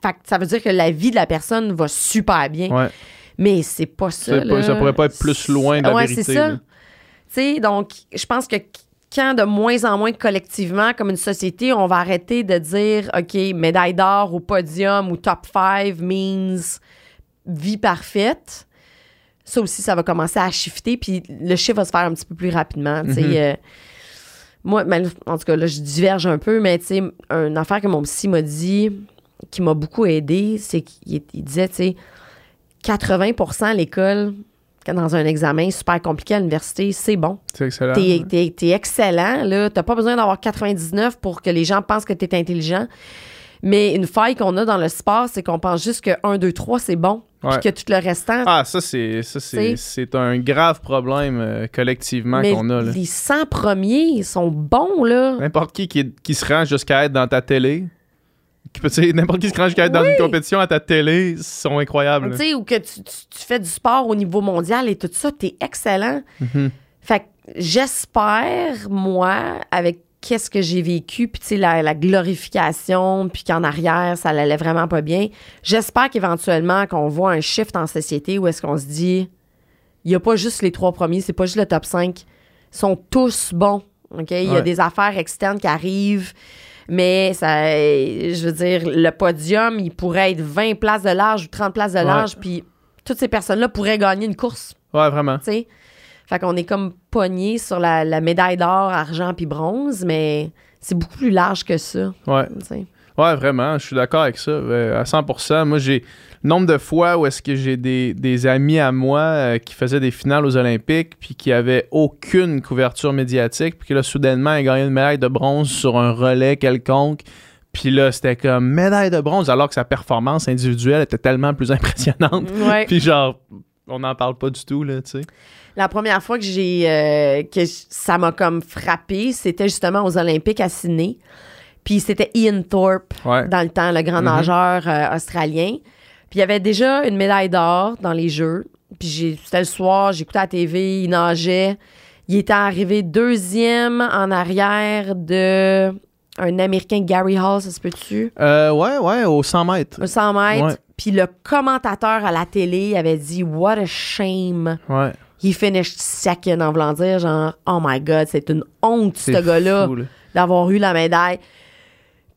B: Fait que ça veut dire que la vie de la personne va super bien.
A: Ouais.
B: Mais c'est pas ça.
A: Ça, pourrait pas être plus loin de la
B: ouais,
A: vérité.
B: c'est ça. Tu sais, donc, je pense que quand de moins en moins collectivement, comme une société, on va arrêter de dire, OK, médaille d'or au podium ou top 5 means vie parfaite. Ça aussi, ça va commencer à shifter, puis le chiffre va se faire un petit peu plus rapidement.
A: Mhm.
B: Euh, moi, ben, en tout cas, là, je diverge un peu, mais une affaire que mon psy m'a dit, qui m'a beaucoup aidé, c'est qu'il il disait, tu sais, 80% à l'école, dans un examen super compliqué à l'université, c'est bon.
A: C'est excellent.
B: T'es, t'es excellent, là. T'as pas besoin d'avoir 99 pour que les gens pensent que t'es intelligent. Mais une faille qu'on a dans le sport, c'est qu'on pense juste que 1, 2, 3, c'est bon. Puis que tout le restant.
A: Ah, ça, c'est c'est, un grave problème euh, collectivement qu'on a. Là.
B: les 100 premiers, ils sont bons, là.
A: N'importe qui qui, qui se rend jusqu'à être dans ta télé, qui peut, n'importe qui qui se rend jusqu'à être dans une compétition à ta télé, sont incroyables.
B: Tu sais, ou que tu, tu- tu fais du sport au niveau mondial et tout ça, t'es excellent.
A: Mhm.
B: Fait que j'espère, moi, avec qu'est-ce que j'ai vécu, puis tu sais, la, la glorification, puis qu'en arrière, ça allait vraiment pas bien, j'espère qu'éventuellement, qu'on voit un shift en société où est-ce qu'on se dit, il y a pas juste les trois premiers, c'est pas juste le top 5, ils sont tous bons, OK? Il y a
A: Ouais.
B: des affaires externes qui arrivent, mais ça, je veux dire, le podium, il pourrait être 20 places de large ou 30 places de large, puis toutes ces personnes-là pourraient gagner une course
A: Ouais, vraiment.
B: tu sais? Fait qu'on est comme pogné sur la, la médaille d'or, argent puis bronze, mais c'est beaucoup plus large que ça.
A: Ouais. Ouais, vraiment, je suis d'accord avec ça, euh, à 100%. Moi, j'ai nombre de fois où est-ce que j'ai des, des amis à moi euh, qui faisaient des finales aux Olympiques puis qui avaient aucune couverture médiatique puis que là, soudainement, ils gagnaient une médaille de bronze sur un relais quelconque. Puis là, c'était comme médaille de bronze alors que sa performance individuelle était tellement plus impressionnante.
B: Ouais.
A: puis genre, on n'en parle pas du tout, là, tu sais.
B: La première fois que j'ai euh, que ça m'a comme frappé, c'était justement aux Olympiques à Sydney. Puis c'était Ian Thorpe
A: Ouais.
B: dans le temps, le grand
A: Mhm.
B: nageur euh, australien. Puis il y avait déjà une médaille d'or dans les Jeux. Puis c'était le soir, j'écoutais la TV, il nageait. Il était arrivé deuxième en arrière de un Américain, Gary Hall, ça se peut-tu?
A: Euh, ouais, ouais, au 100 mètres.
B: Un 100 mètres. Puis le commentateur à la télé avait dit « What a shame
A: Ouais. ».
B: He finished second en voulant dire genre « Oh my God, c'est une honte, ce gars-là, d'avoir eu la médaille ».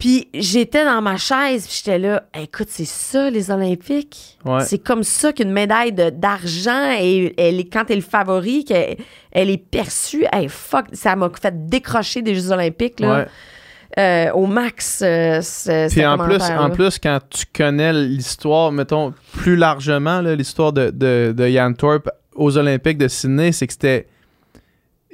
B: Puis j'étais dans ma chaise, puis j'étais là, écoute, c'est ça les Olympiques.
A: Ouais.
B: C'est comme ça qu'une médaille d'argent, et elle est, quand t'es le favori, qu'elle elle est perçue. Hey, fuck, ça m'a fait décrocher des Jeux Olympiques là,
A: Ouais.
B: euh, au max. euh,
A: Puis en plus, en plus, quand tu connais l'histoire, mettons, plus largement, l'histoire de, de, de Jan Thorpe aux Olympiques de Sydney, c'est que c'était.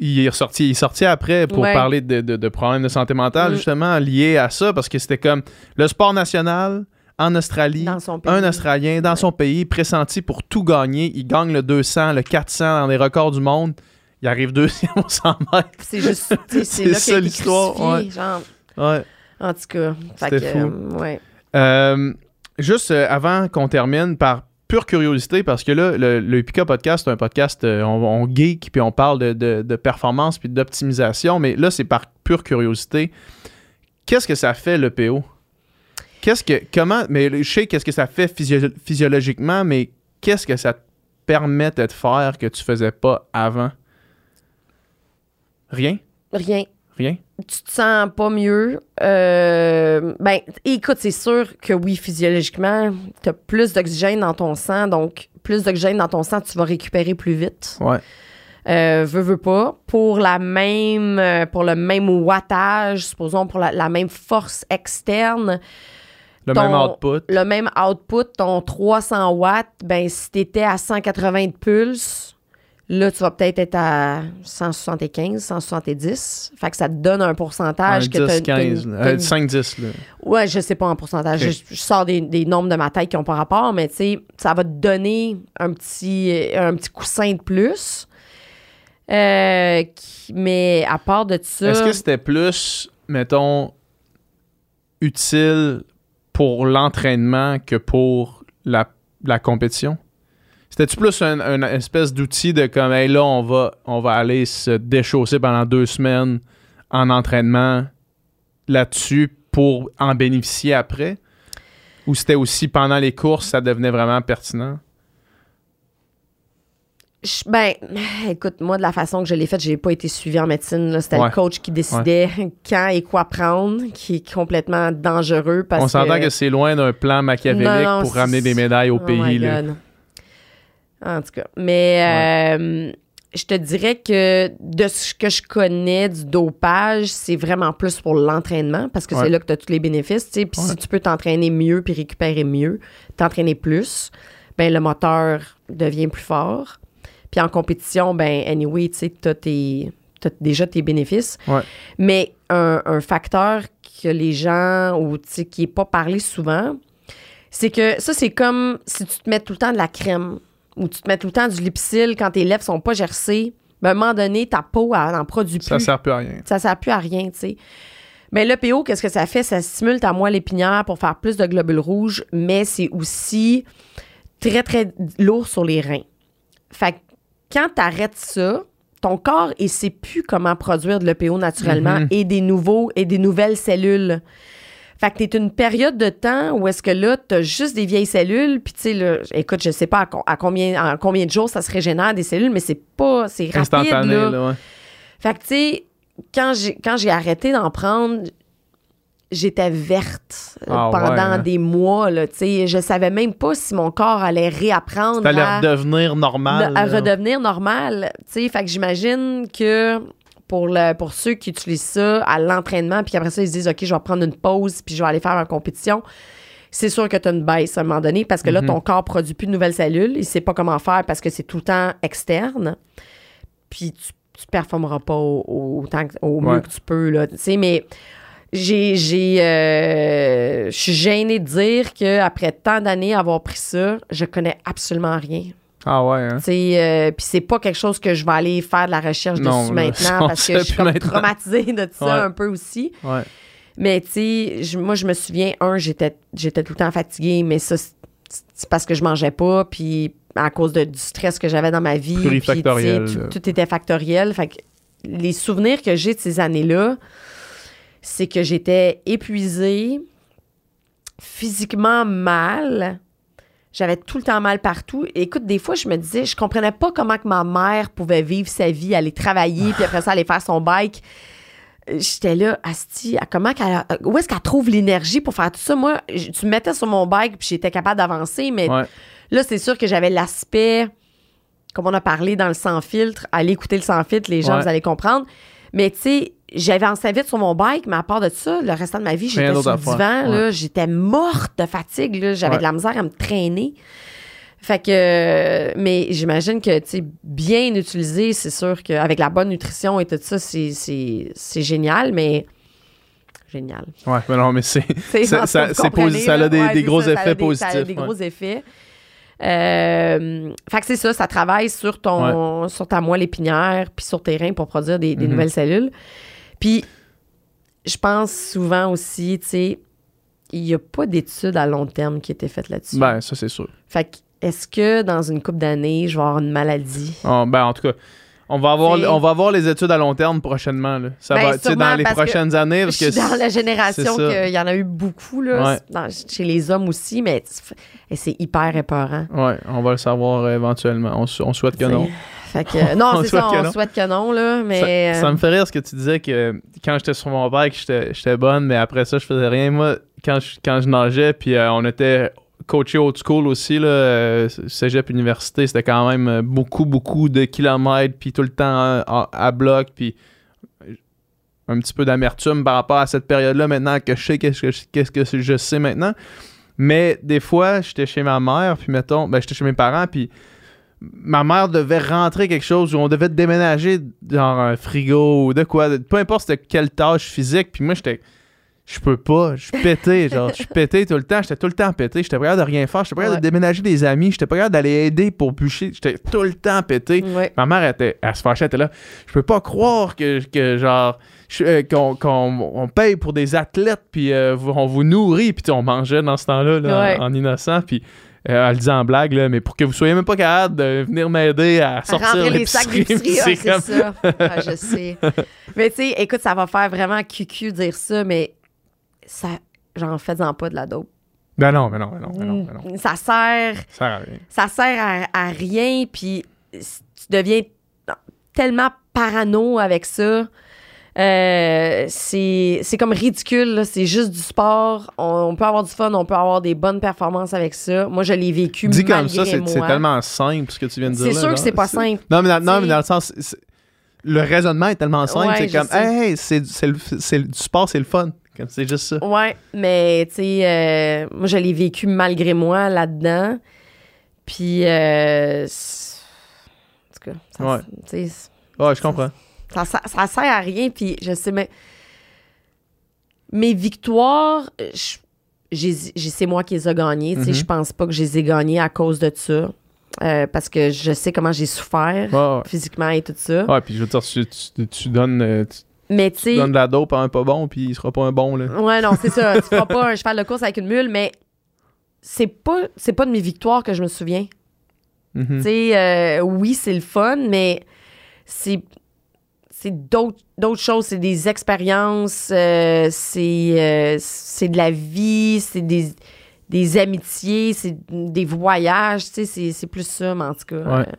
A: Il est, ressorti, il est sorti après pour
B: Ouais.
A: parler de, de- de problèmes de santé mentale,
B: Mm.
A: justement, liés à ça, parce que c'était comme le sport national en Australie. Un Australien dans son pays, pressenti pour tout gagner. Il gagne le 200, le 400 dans les records du monde. Il arrive deuxième au 100 mètres.
B: C'est juste, c'est
A: ça, l'histoire,
B: genre.
A: Ouais.
B: En tout cas, fait que,
A: fou.
B: euh, ouais.
A: Euh, juste euh, avant qu'on termine, par pure curiosité, parce que là, le, le Podcast, c'est un podcast, euh, on, on geek, puis on parle de, de- performance, puis d'optimisation, mais là, c'est par pure curiosité. Qu'est-ce que ça fait, le PO? Qu'est-ce que, comment, mais je sais qu'est-ce que ça fait physio- physiologiquement, mais qu'est-ce que ça te permettait de faire que tu faisais pas avant? Rien?
B: Rien.
A: Rien?
B: tu te sens pas mieux. Euh, ben, écoute, c'est sûr que oui, physiologiquement, tu as plus d'oxygène dans ton sang, donc plus d'oxygène dans ton sang, tu vas récupérer plus vite.
A: Ouais.
B: Euh, veux, veux pas. Pour la même, euh, pour le même wattage, supposons pour la, la même force externe,
A: Le
B: Ton-
A: même output.
B: le même output, ton 300 watts, ben, si t'étais à 180 de pulse, là, tu vas peut-être être à 175, 170. Fait que ça te donne un
A: Un
B: pourcentage que t'as-
A: 10,
B: t'as une-
A: 15, là.
B: t'as
A: Euh,
B: une
A: 5-10, là.
B: Ouais, je sais pas en pourcentage. Je, je sors des, des nombres de ma tête qui n'ont pas rapport, mais tu sais, ça va te donner un petit, un petit coussin de plus. Euh, qui- mais à part de ça.
A: Est-ce que c'était plus, mettons, utile pour l'entraînement que pour la, la compétition? C'était-tu plus un, un espèce d'outil de comme, hey, là, on va, on va aller se déchausser pendant deux semaines en entraînement là-dessus pour en bénéficier après? Ou c'était aussi pendant les courses, ça devenait vraiment pertinent?
B: Je- ben, écoute, moi, de la façon que je l'ai faite, j'ai pas été suivie en médecine. C'était
A: Ouais.
B: le coach qui décidait quand et quoi prendre, qui est complètement dangereux. Parce
A: on s'entend que,
B: que
A: c'est loin d'un plan machiavélique
B: Non, non,
A: pour ramener des médailles au
B: Oh
A: pays. là.
B: En tout cas. Mais euh, je te dirais que de ce que je connais du dopage, c'est vraiment plus pour l'entraînement parce que
A: Ouais.
B: c'est là que tu as tous les bénéfices. tu. Puis
A: Ouais.
B: si tu peux t'entraîner mieux puis récupérer mieux, t'entraîner plus, ben le moteur devient plus fort. Puis en compétition, ben anyway, tu sais, t'as tes- t'as déjà tes bénéfices. Mais un, un facteur que les gens, ou tu qui n'est pas parlé souvent, c'est que ça, c'est comme si tu te mets tout le temps de la crème ou tu te mets tout le temps du lipsil quand tes lèvres sont pas gercées. Ben, à un moment donné, ta peau, elle n'en produit plus.
A: Ça sert plus à rien.
B: Ça sert plus à rien, tu sais. Mais le PO, qu'est-ce que ça fait? Ça stimule ta moelle épinière pour faire plus de globules rouges, mais c'est aussi très, très lourd sur les reins. Fait que quand tu arrêtes ça, ton corps, il sait plus comment produire de l'EPO naturellement
A: Mhm.
B: et des nouveaux et des nouvelles cellules. Fait que t'es une période de temps où est-ce que là, t'as juste des vieilles cellules, puis tu sais, là, écoute, je sais pas à, co- à combien, en combien de jours ça se régénère des cellules, mais c'est pas, c'est rapide,
A: Instantané,
B: là.
A: là, ouais.
B: Fait que, tu sais, quand j'ai, quand j'ai arrêté d'en prendre, j'étais verte euh,
A: Ah
B: pendant
A: ouais, hein?
B: des mois, là, tu sais. Je savais même pas si mon corps allait réapprendre
A: Ça allait
B: à,
A: redevenir normal.
B: à
A: là.
B: redevenir normal, tu sais. Fait que j'imagine que pour, le, pour ceux qui utilisent ça à l'entraînement, puis qu'après ça, ils se disent, OK, je vais prendre une pause, puis je vais aller faire ma compétition, c'est sûr que tu as une baisse à un moment donné parce que là,
A: Mhm.
B: ton corps produit plus de nouvelles cellules. Il sait pas comment faire parce que c'est tout le temps externe. Puis tu, tu performeras pas au, au- autant que- au mieux
A: Ouais.
B: que tu peux, là. Mais j'ai. j'ai euh, je suis gênée de dire qu'après tant d'années avoir pris ça, je connais absolument rien.
A: Ah ouais, hein?
B: Euh, puis c'est pas quelque chose que je vais aller faire de la recherche
A: Non,
B: dessus maintenant parce que je suis comme
A: maintenant.
B: traumatisée de ça
A: Ouais.
B: un peu aussi.
A: Ouais.
B: Mais tu sais, moi, je me souviens, un, j'étais, j'étais tout le temps fatiguée, mais ça, c'est parce que je mangeais pas, puis à cause de, du stress que j'avais dans ma vie. puis, Tout, tout était factoriel. Fait que les souvenirs que j'ai de ces années-là, c'est que j'étais épuisée, physiquement mal. J'avais tout le temps mal partout. Écoute, des fois, je me disais, je comprenais pas comment que ma mère pouvait vivre sa vie, aller travailler, puis après ça, aller faire son bike. J'étais là, Asti, à comment qu'elle, a- où est-ce qu'elle trouve l'énergie pour faire tout ça? Moi, tu me mettais sur mon bike, puis j'étais capable d'avancer, mais
A: Ouais.
B: Là, c'est sûr que j'avais l'aspect, comme on a parlé dans le sans filtre, allez écouter le sans filtre, les gens,
A: Ouais.
B: vous allez comprendre. Mais tu sais, j'avais en vite sur mon bike, mais à part de ça, le restant de ma vie, j'étais sur le divan,
A: Ouais.
B: j'étais morte de fatigue, là, j'avais
A: Ouais.
B: de la misère à me traîner. Fait que, mais j'imagine que, tu sais, bien utilisé, c'est sûr qu'avec la bonne nutrition et tout ça, c'est- c'est c'est génial, mais génial.
A: Ouais, mais non, mais c'est. Ça- a des-
B: Ouais,
A: des
B: c'est
A: gros
B: ça,
A: effets
B: des- Ça a
A: positifs,
B: des gros effets. Euh, fait que c'est ça, ça travaille sur ton, sur ta moelle épinière puis sur tes reins pour produire des, des
A: Mhm.
B: nouvelles cellules. Puis, je pense souvent aussi, tu sais, il n'y a pas d'études à long terme qui étaient faites là-dessus.
A: Ben, ça, c'est sûr.
B: Fait que, est-ce que dans une couple d'années, je vais avoir une maladie?
A: Ah, ben, en tout cas, on va, avoir, on va avoir les études à long terme prochainement. Là. Ça
B: Ben,
A: va,
B: sûrement,
A: dans les prochaines années. Parce que
B: dans la génération qu'il y en a eu beaucoup, là,
A: Ouais.
B: dans- chez les hommes aussi, mais c'est hyper épeurant.
A: Ouais, on va le savoir éventuellement. On, on souhaite que non.
B: Fait que, non,
A: On
B: c'est ça, on
A: non.
B: souhaite que non, là, mais...
A: Ça, ça
B: euh,
A: me fait rire ce que tu disais que quand j'étais sur mon bike, j'étais j'étais bonne, mais après ça, je faisais rien. Moi, quand je, quand je nageais, puis euh, on était coaché old school aussi, là, euh, cégep université, c'était quand même euh, beaucoup, beaucoup de kilomètres, puis tout le temps euh, à, à bloc, puis euh, un petit peu d'amertume par rapport à cette période-là maintenant que je sais qu'est-ce que, qu'est-ce que je sais maintenant. Mais des fois, j'étais chez ma mère, puis mettons, ben, j'étais chez mes parents, puis ma mère devait rentrer quelque chose où on devait déménager dans un frigo ou de quoi, peu importe quelle tâche physique, puis moi j'étais je peux pas, je suis pété, genre je suis pété tout le temps, j'étais tout le temps pété, j'étais pas capable de rien faire, j'étais pas capable
B: Ouais.
A: de déménager des amis, j'étais pas capable d'aller aider pour bûcher, j'étais tout le temps pété.
B: ouais.
A: Ma mère était, elle se fâchait, elle était là. Je peux pas croire que, que genre, euh, qu'on, qu'on- on paye pour des athlètes, puis euh, on vous nourrit, puis on mangeait dans ce temps-là, là,
B: Ouais.
A: en, en innocent, puis euh, elle le disait en blague, là, mais pour que vous soyez même pas capable de venir m'aider à
B: À
A: sortir
B: les sacs d'épicerie,
A: c'est
B: ah, c'est
A: comme-
B: ça. Ah, je sais. Mais tu sais, écoute, ça va faire vraiment cucu dire ça, mais ça, j'en fais-en pas de la dope.
A: Ben non, ben non, ben non, ben non, ben non.
B: Ça sert,
A: Ça sert à rien.
B: ça sert à, à rien, puis tu deviens tellement parano avec ça. Euh, c'est c'est comme ridicule, là. c'est juste du sport. On, on peut avoir du fun, on peut avoir des bonnes performances avec ça. Moi, je l'ai vécu
A: Dit comme
B: malgré
A: ça, c'est, tellement simple ce que tu viens de dire.
B: C'est
A: là,
B: sûr que c'est pas simple.
A: Non, mais dans, non, mais dans le sens. le raisonnement est tellement simple.
B: Ouais,
A: c'est comme, hey, hey, c'est, du sport, c'est le fun. C'est juste ça.
B: Ouais, mais tu sais, euh, moi, je l'ai vécu malgré moi là-dedans. Puis, euh, en tout cas, ça,
A: Ouais. Ouais, je comprends.
B: Ça, ça, ça sert à rien. Puis, je sais, mais mes victoires, c'est moi qui les ai gagnées. Tu sais,
A: Mhm.
B: je pense pas que je les ai gagnées à cause de ça. Euh, parce que je sais comment j'ai souffert physiquement et tout ça.
A: Ouais, puis je veux dire, tu, tu- tu donnes, euh, tu,
B: Mais tu
A: donnes de la dope à un pas bon, puis il sera pas un bon, là.
B: Ouais, non, c'est ça. tu feras pas un cheval de course avec une mule, mais c'est pas, c'est pas de mes victoires que je me souviens.
A: Mhm.
B: Tu sais, euh, oui, c'est le fun, mais c'est, c'est d'autres, d'autres choses. C'est des expériences, euh, c'est, euh, c'est de la vie, c'est des, des amitiés, c'est des voyages. Tu sais, c'est, plus ça, mais en tout cas.
A: Ouais.
B: euh,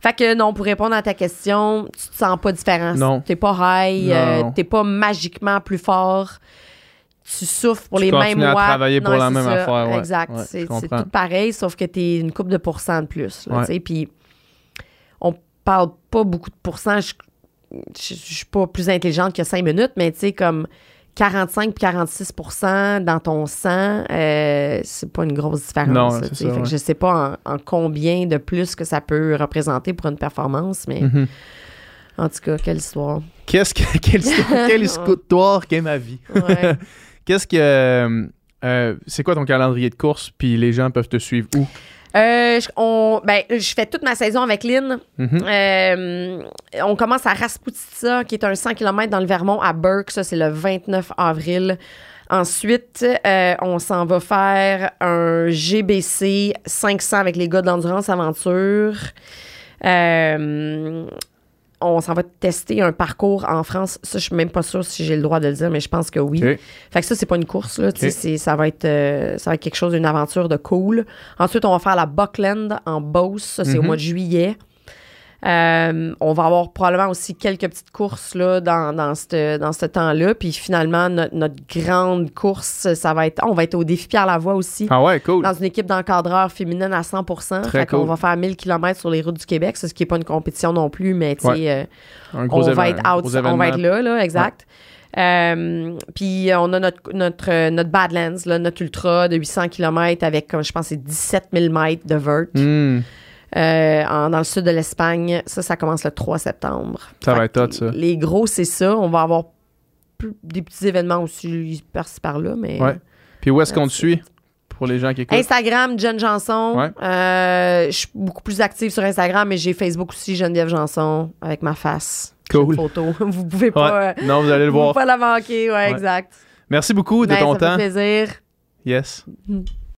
B: fait que non, pour répondre à ta question, tu te sens pas différent.
A: Non.
B: T'es pas high, euh, t'es pas magiquement plus fort. Tu souffres pour
A: Tu
B: les mêmes
A: à
B: watts.
A: travailler pour
B: Non,
A: la même
B: ça.
A: affaire, ouais.
B: Exact.
A: Ouais,
B: c'est, tout pareil, sauf que t'es une coupe de pourcents de plus. tu Puis on parle pas beaucoup de pourcents. Je, je, je suis pas plus intelligente que 5 minutes, mais tu sais, comme 45 puis 46% dans ton sang, euh, c'est pas une grosse différence.
A: Non,
B: là,
A: ça,
B: Fait que
A: ouais.
B: Je sais pas en, en combien de plus que ça peut représenter pour une performance, mais
A: Mhm.
B: en tout cas, quelle histoire.
A: Qu'est-ce que, quelle, histoire- quelle histoire qu'est ma vie?
B: Ouais.
A: Qu'est-ce que. euh, euh, c'est quoi ton calendrier de course, puis les gens peuvent te suivre où?
B: Euh, je, on, ben, je fais toute ma saison avec Lynn.
A: Mhm.
B: Euh, on commence à Rasputitsa, qui est un 100 km dans le Vermont, à Burke. Ça, c'est le 29 avril. Ensuite, euh, on s'en va faire un GBC 500 avec les gars d'Endurance Aventure. Euh, on s'en va tester un parcours en France. Ça, je suis même pas sûre si j'ai le droit de le dire, mais je pense que oui. Fait que ça, c'est pas une course, là. C'est- ça, va être, euh, ça va être quelque chose, une aventure de cool. Ensuite, on va faire la Buckland en Beauce. Ça, c'est au
A: Mhm.
B: mois de juillet. Euh, on va avoir probablement aussi quelques petites courses là, dans, dans ce dans ce temps-là. Puis finalement, notre, notre grande course, ça va être. On va être au défi Pierre Lavoie aussi.
A: Ah ouais, cool.
B: Dans une équipe d'encadreurs féminine à 100%
A: Très
B: Fait
A: cool.
B: va faire 1000 km sur les routes du Québec. Ce qui n'est pas une compétition non plus, mais tu sais,
A: Ouais.
B: euh, on va être out, on va être là, là, exact. Euh, puis on a notre, notre, euh, notre Badlands, là, notre ultra de 800 km avec, comme je pense, c'est 17 000 mètres de vert
A: Hmm.
B: Euh, en- dans le sud de l'Espagne. Ça, ça commence le 3 septembre.
A: Ça va être hot, ça.
B: Les gros, c'est ça. On va avoir plus- des petits événements aussi par-ci par-là, mais...
A: Ouais. Puis où est-ce qu'on te suit pour les gens qui écoutent?
B: Instagram, Jen Janson.
A: Ouais.
B: Euh, je suis beaucoup plus active sur Instagram, mais j'ai Facebook aussi, Geneviève Janson, avec ma face.
A: Cool.
B: Photo. Vous pouvez pas, euh,
A: Ouais. Non, vous allez le
B: vous pouvez
A: voir.
B: pas la manquer, ouais, exact.
A: Merci beaucoup de
B: Ben,
A: ton
B: ça
A: temps.
B: plaisir.
A: Yes.
B: Mm.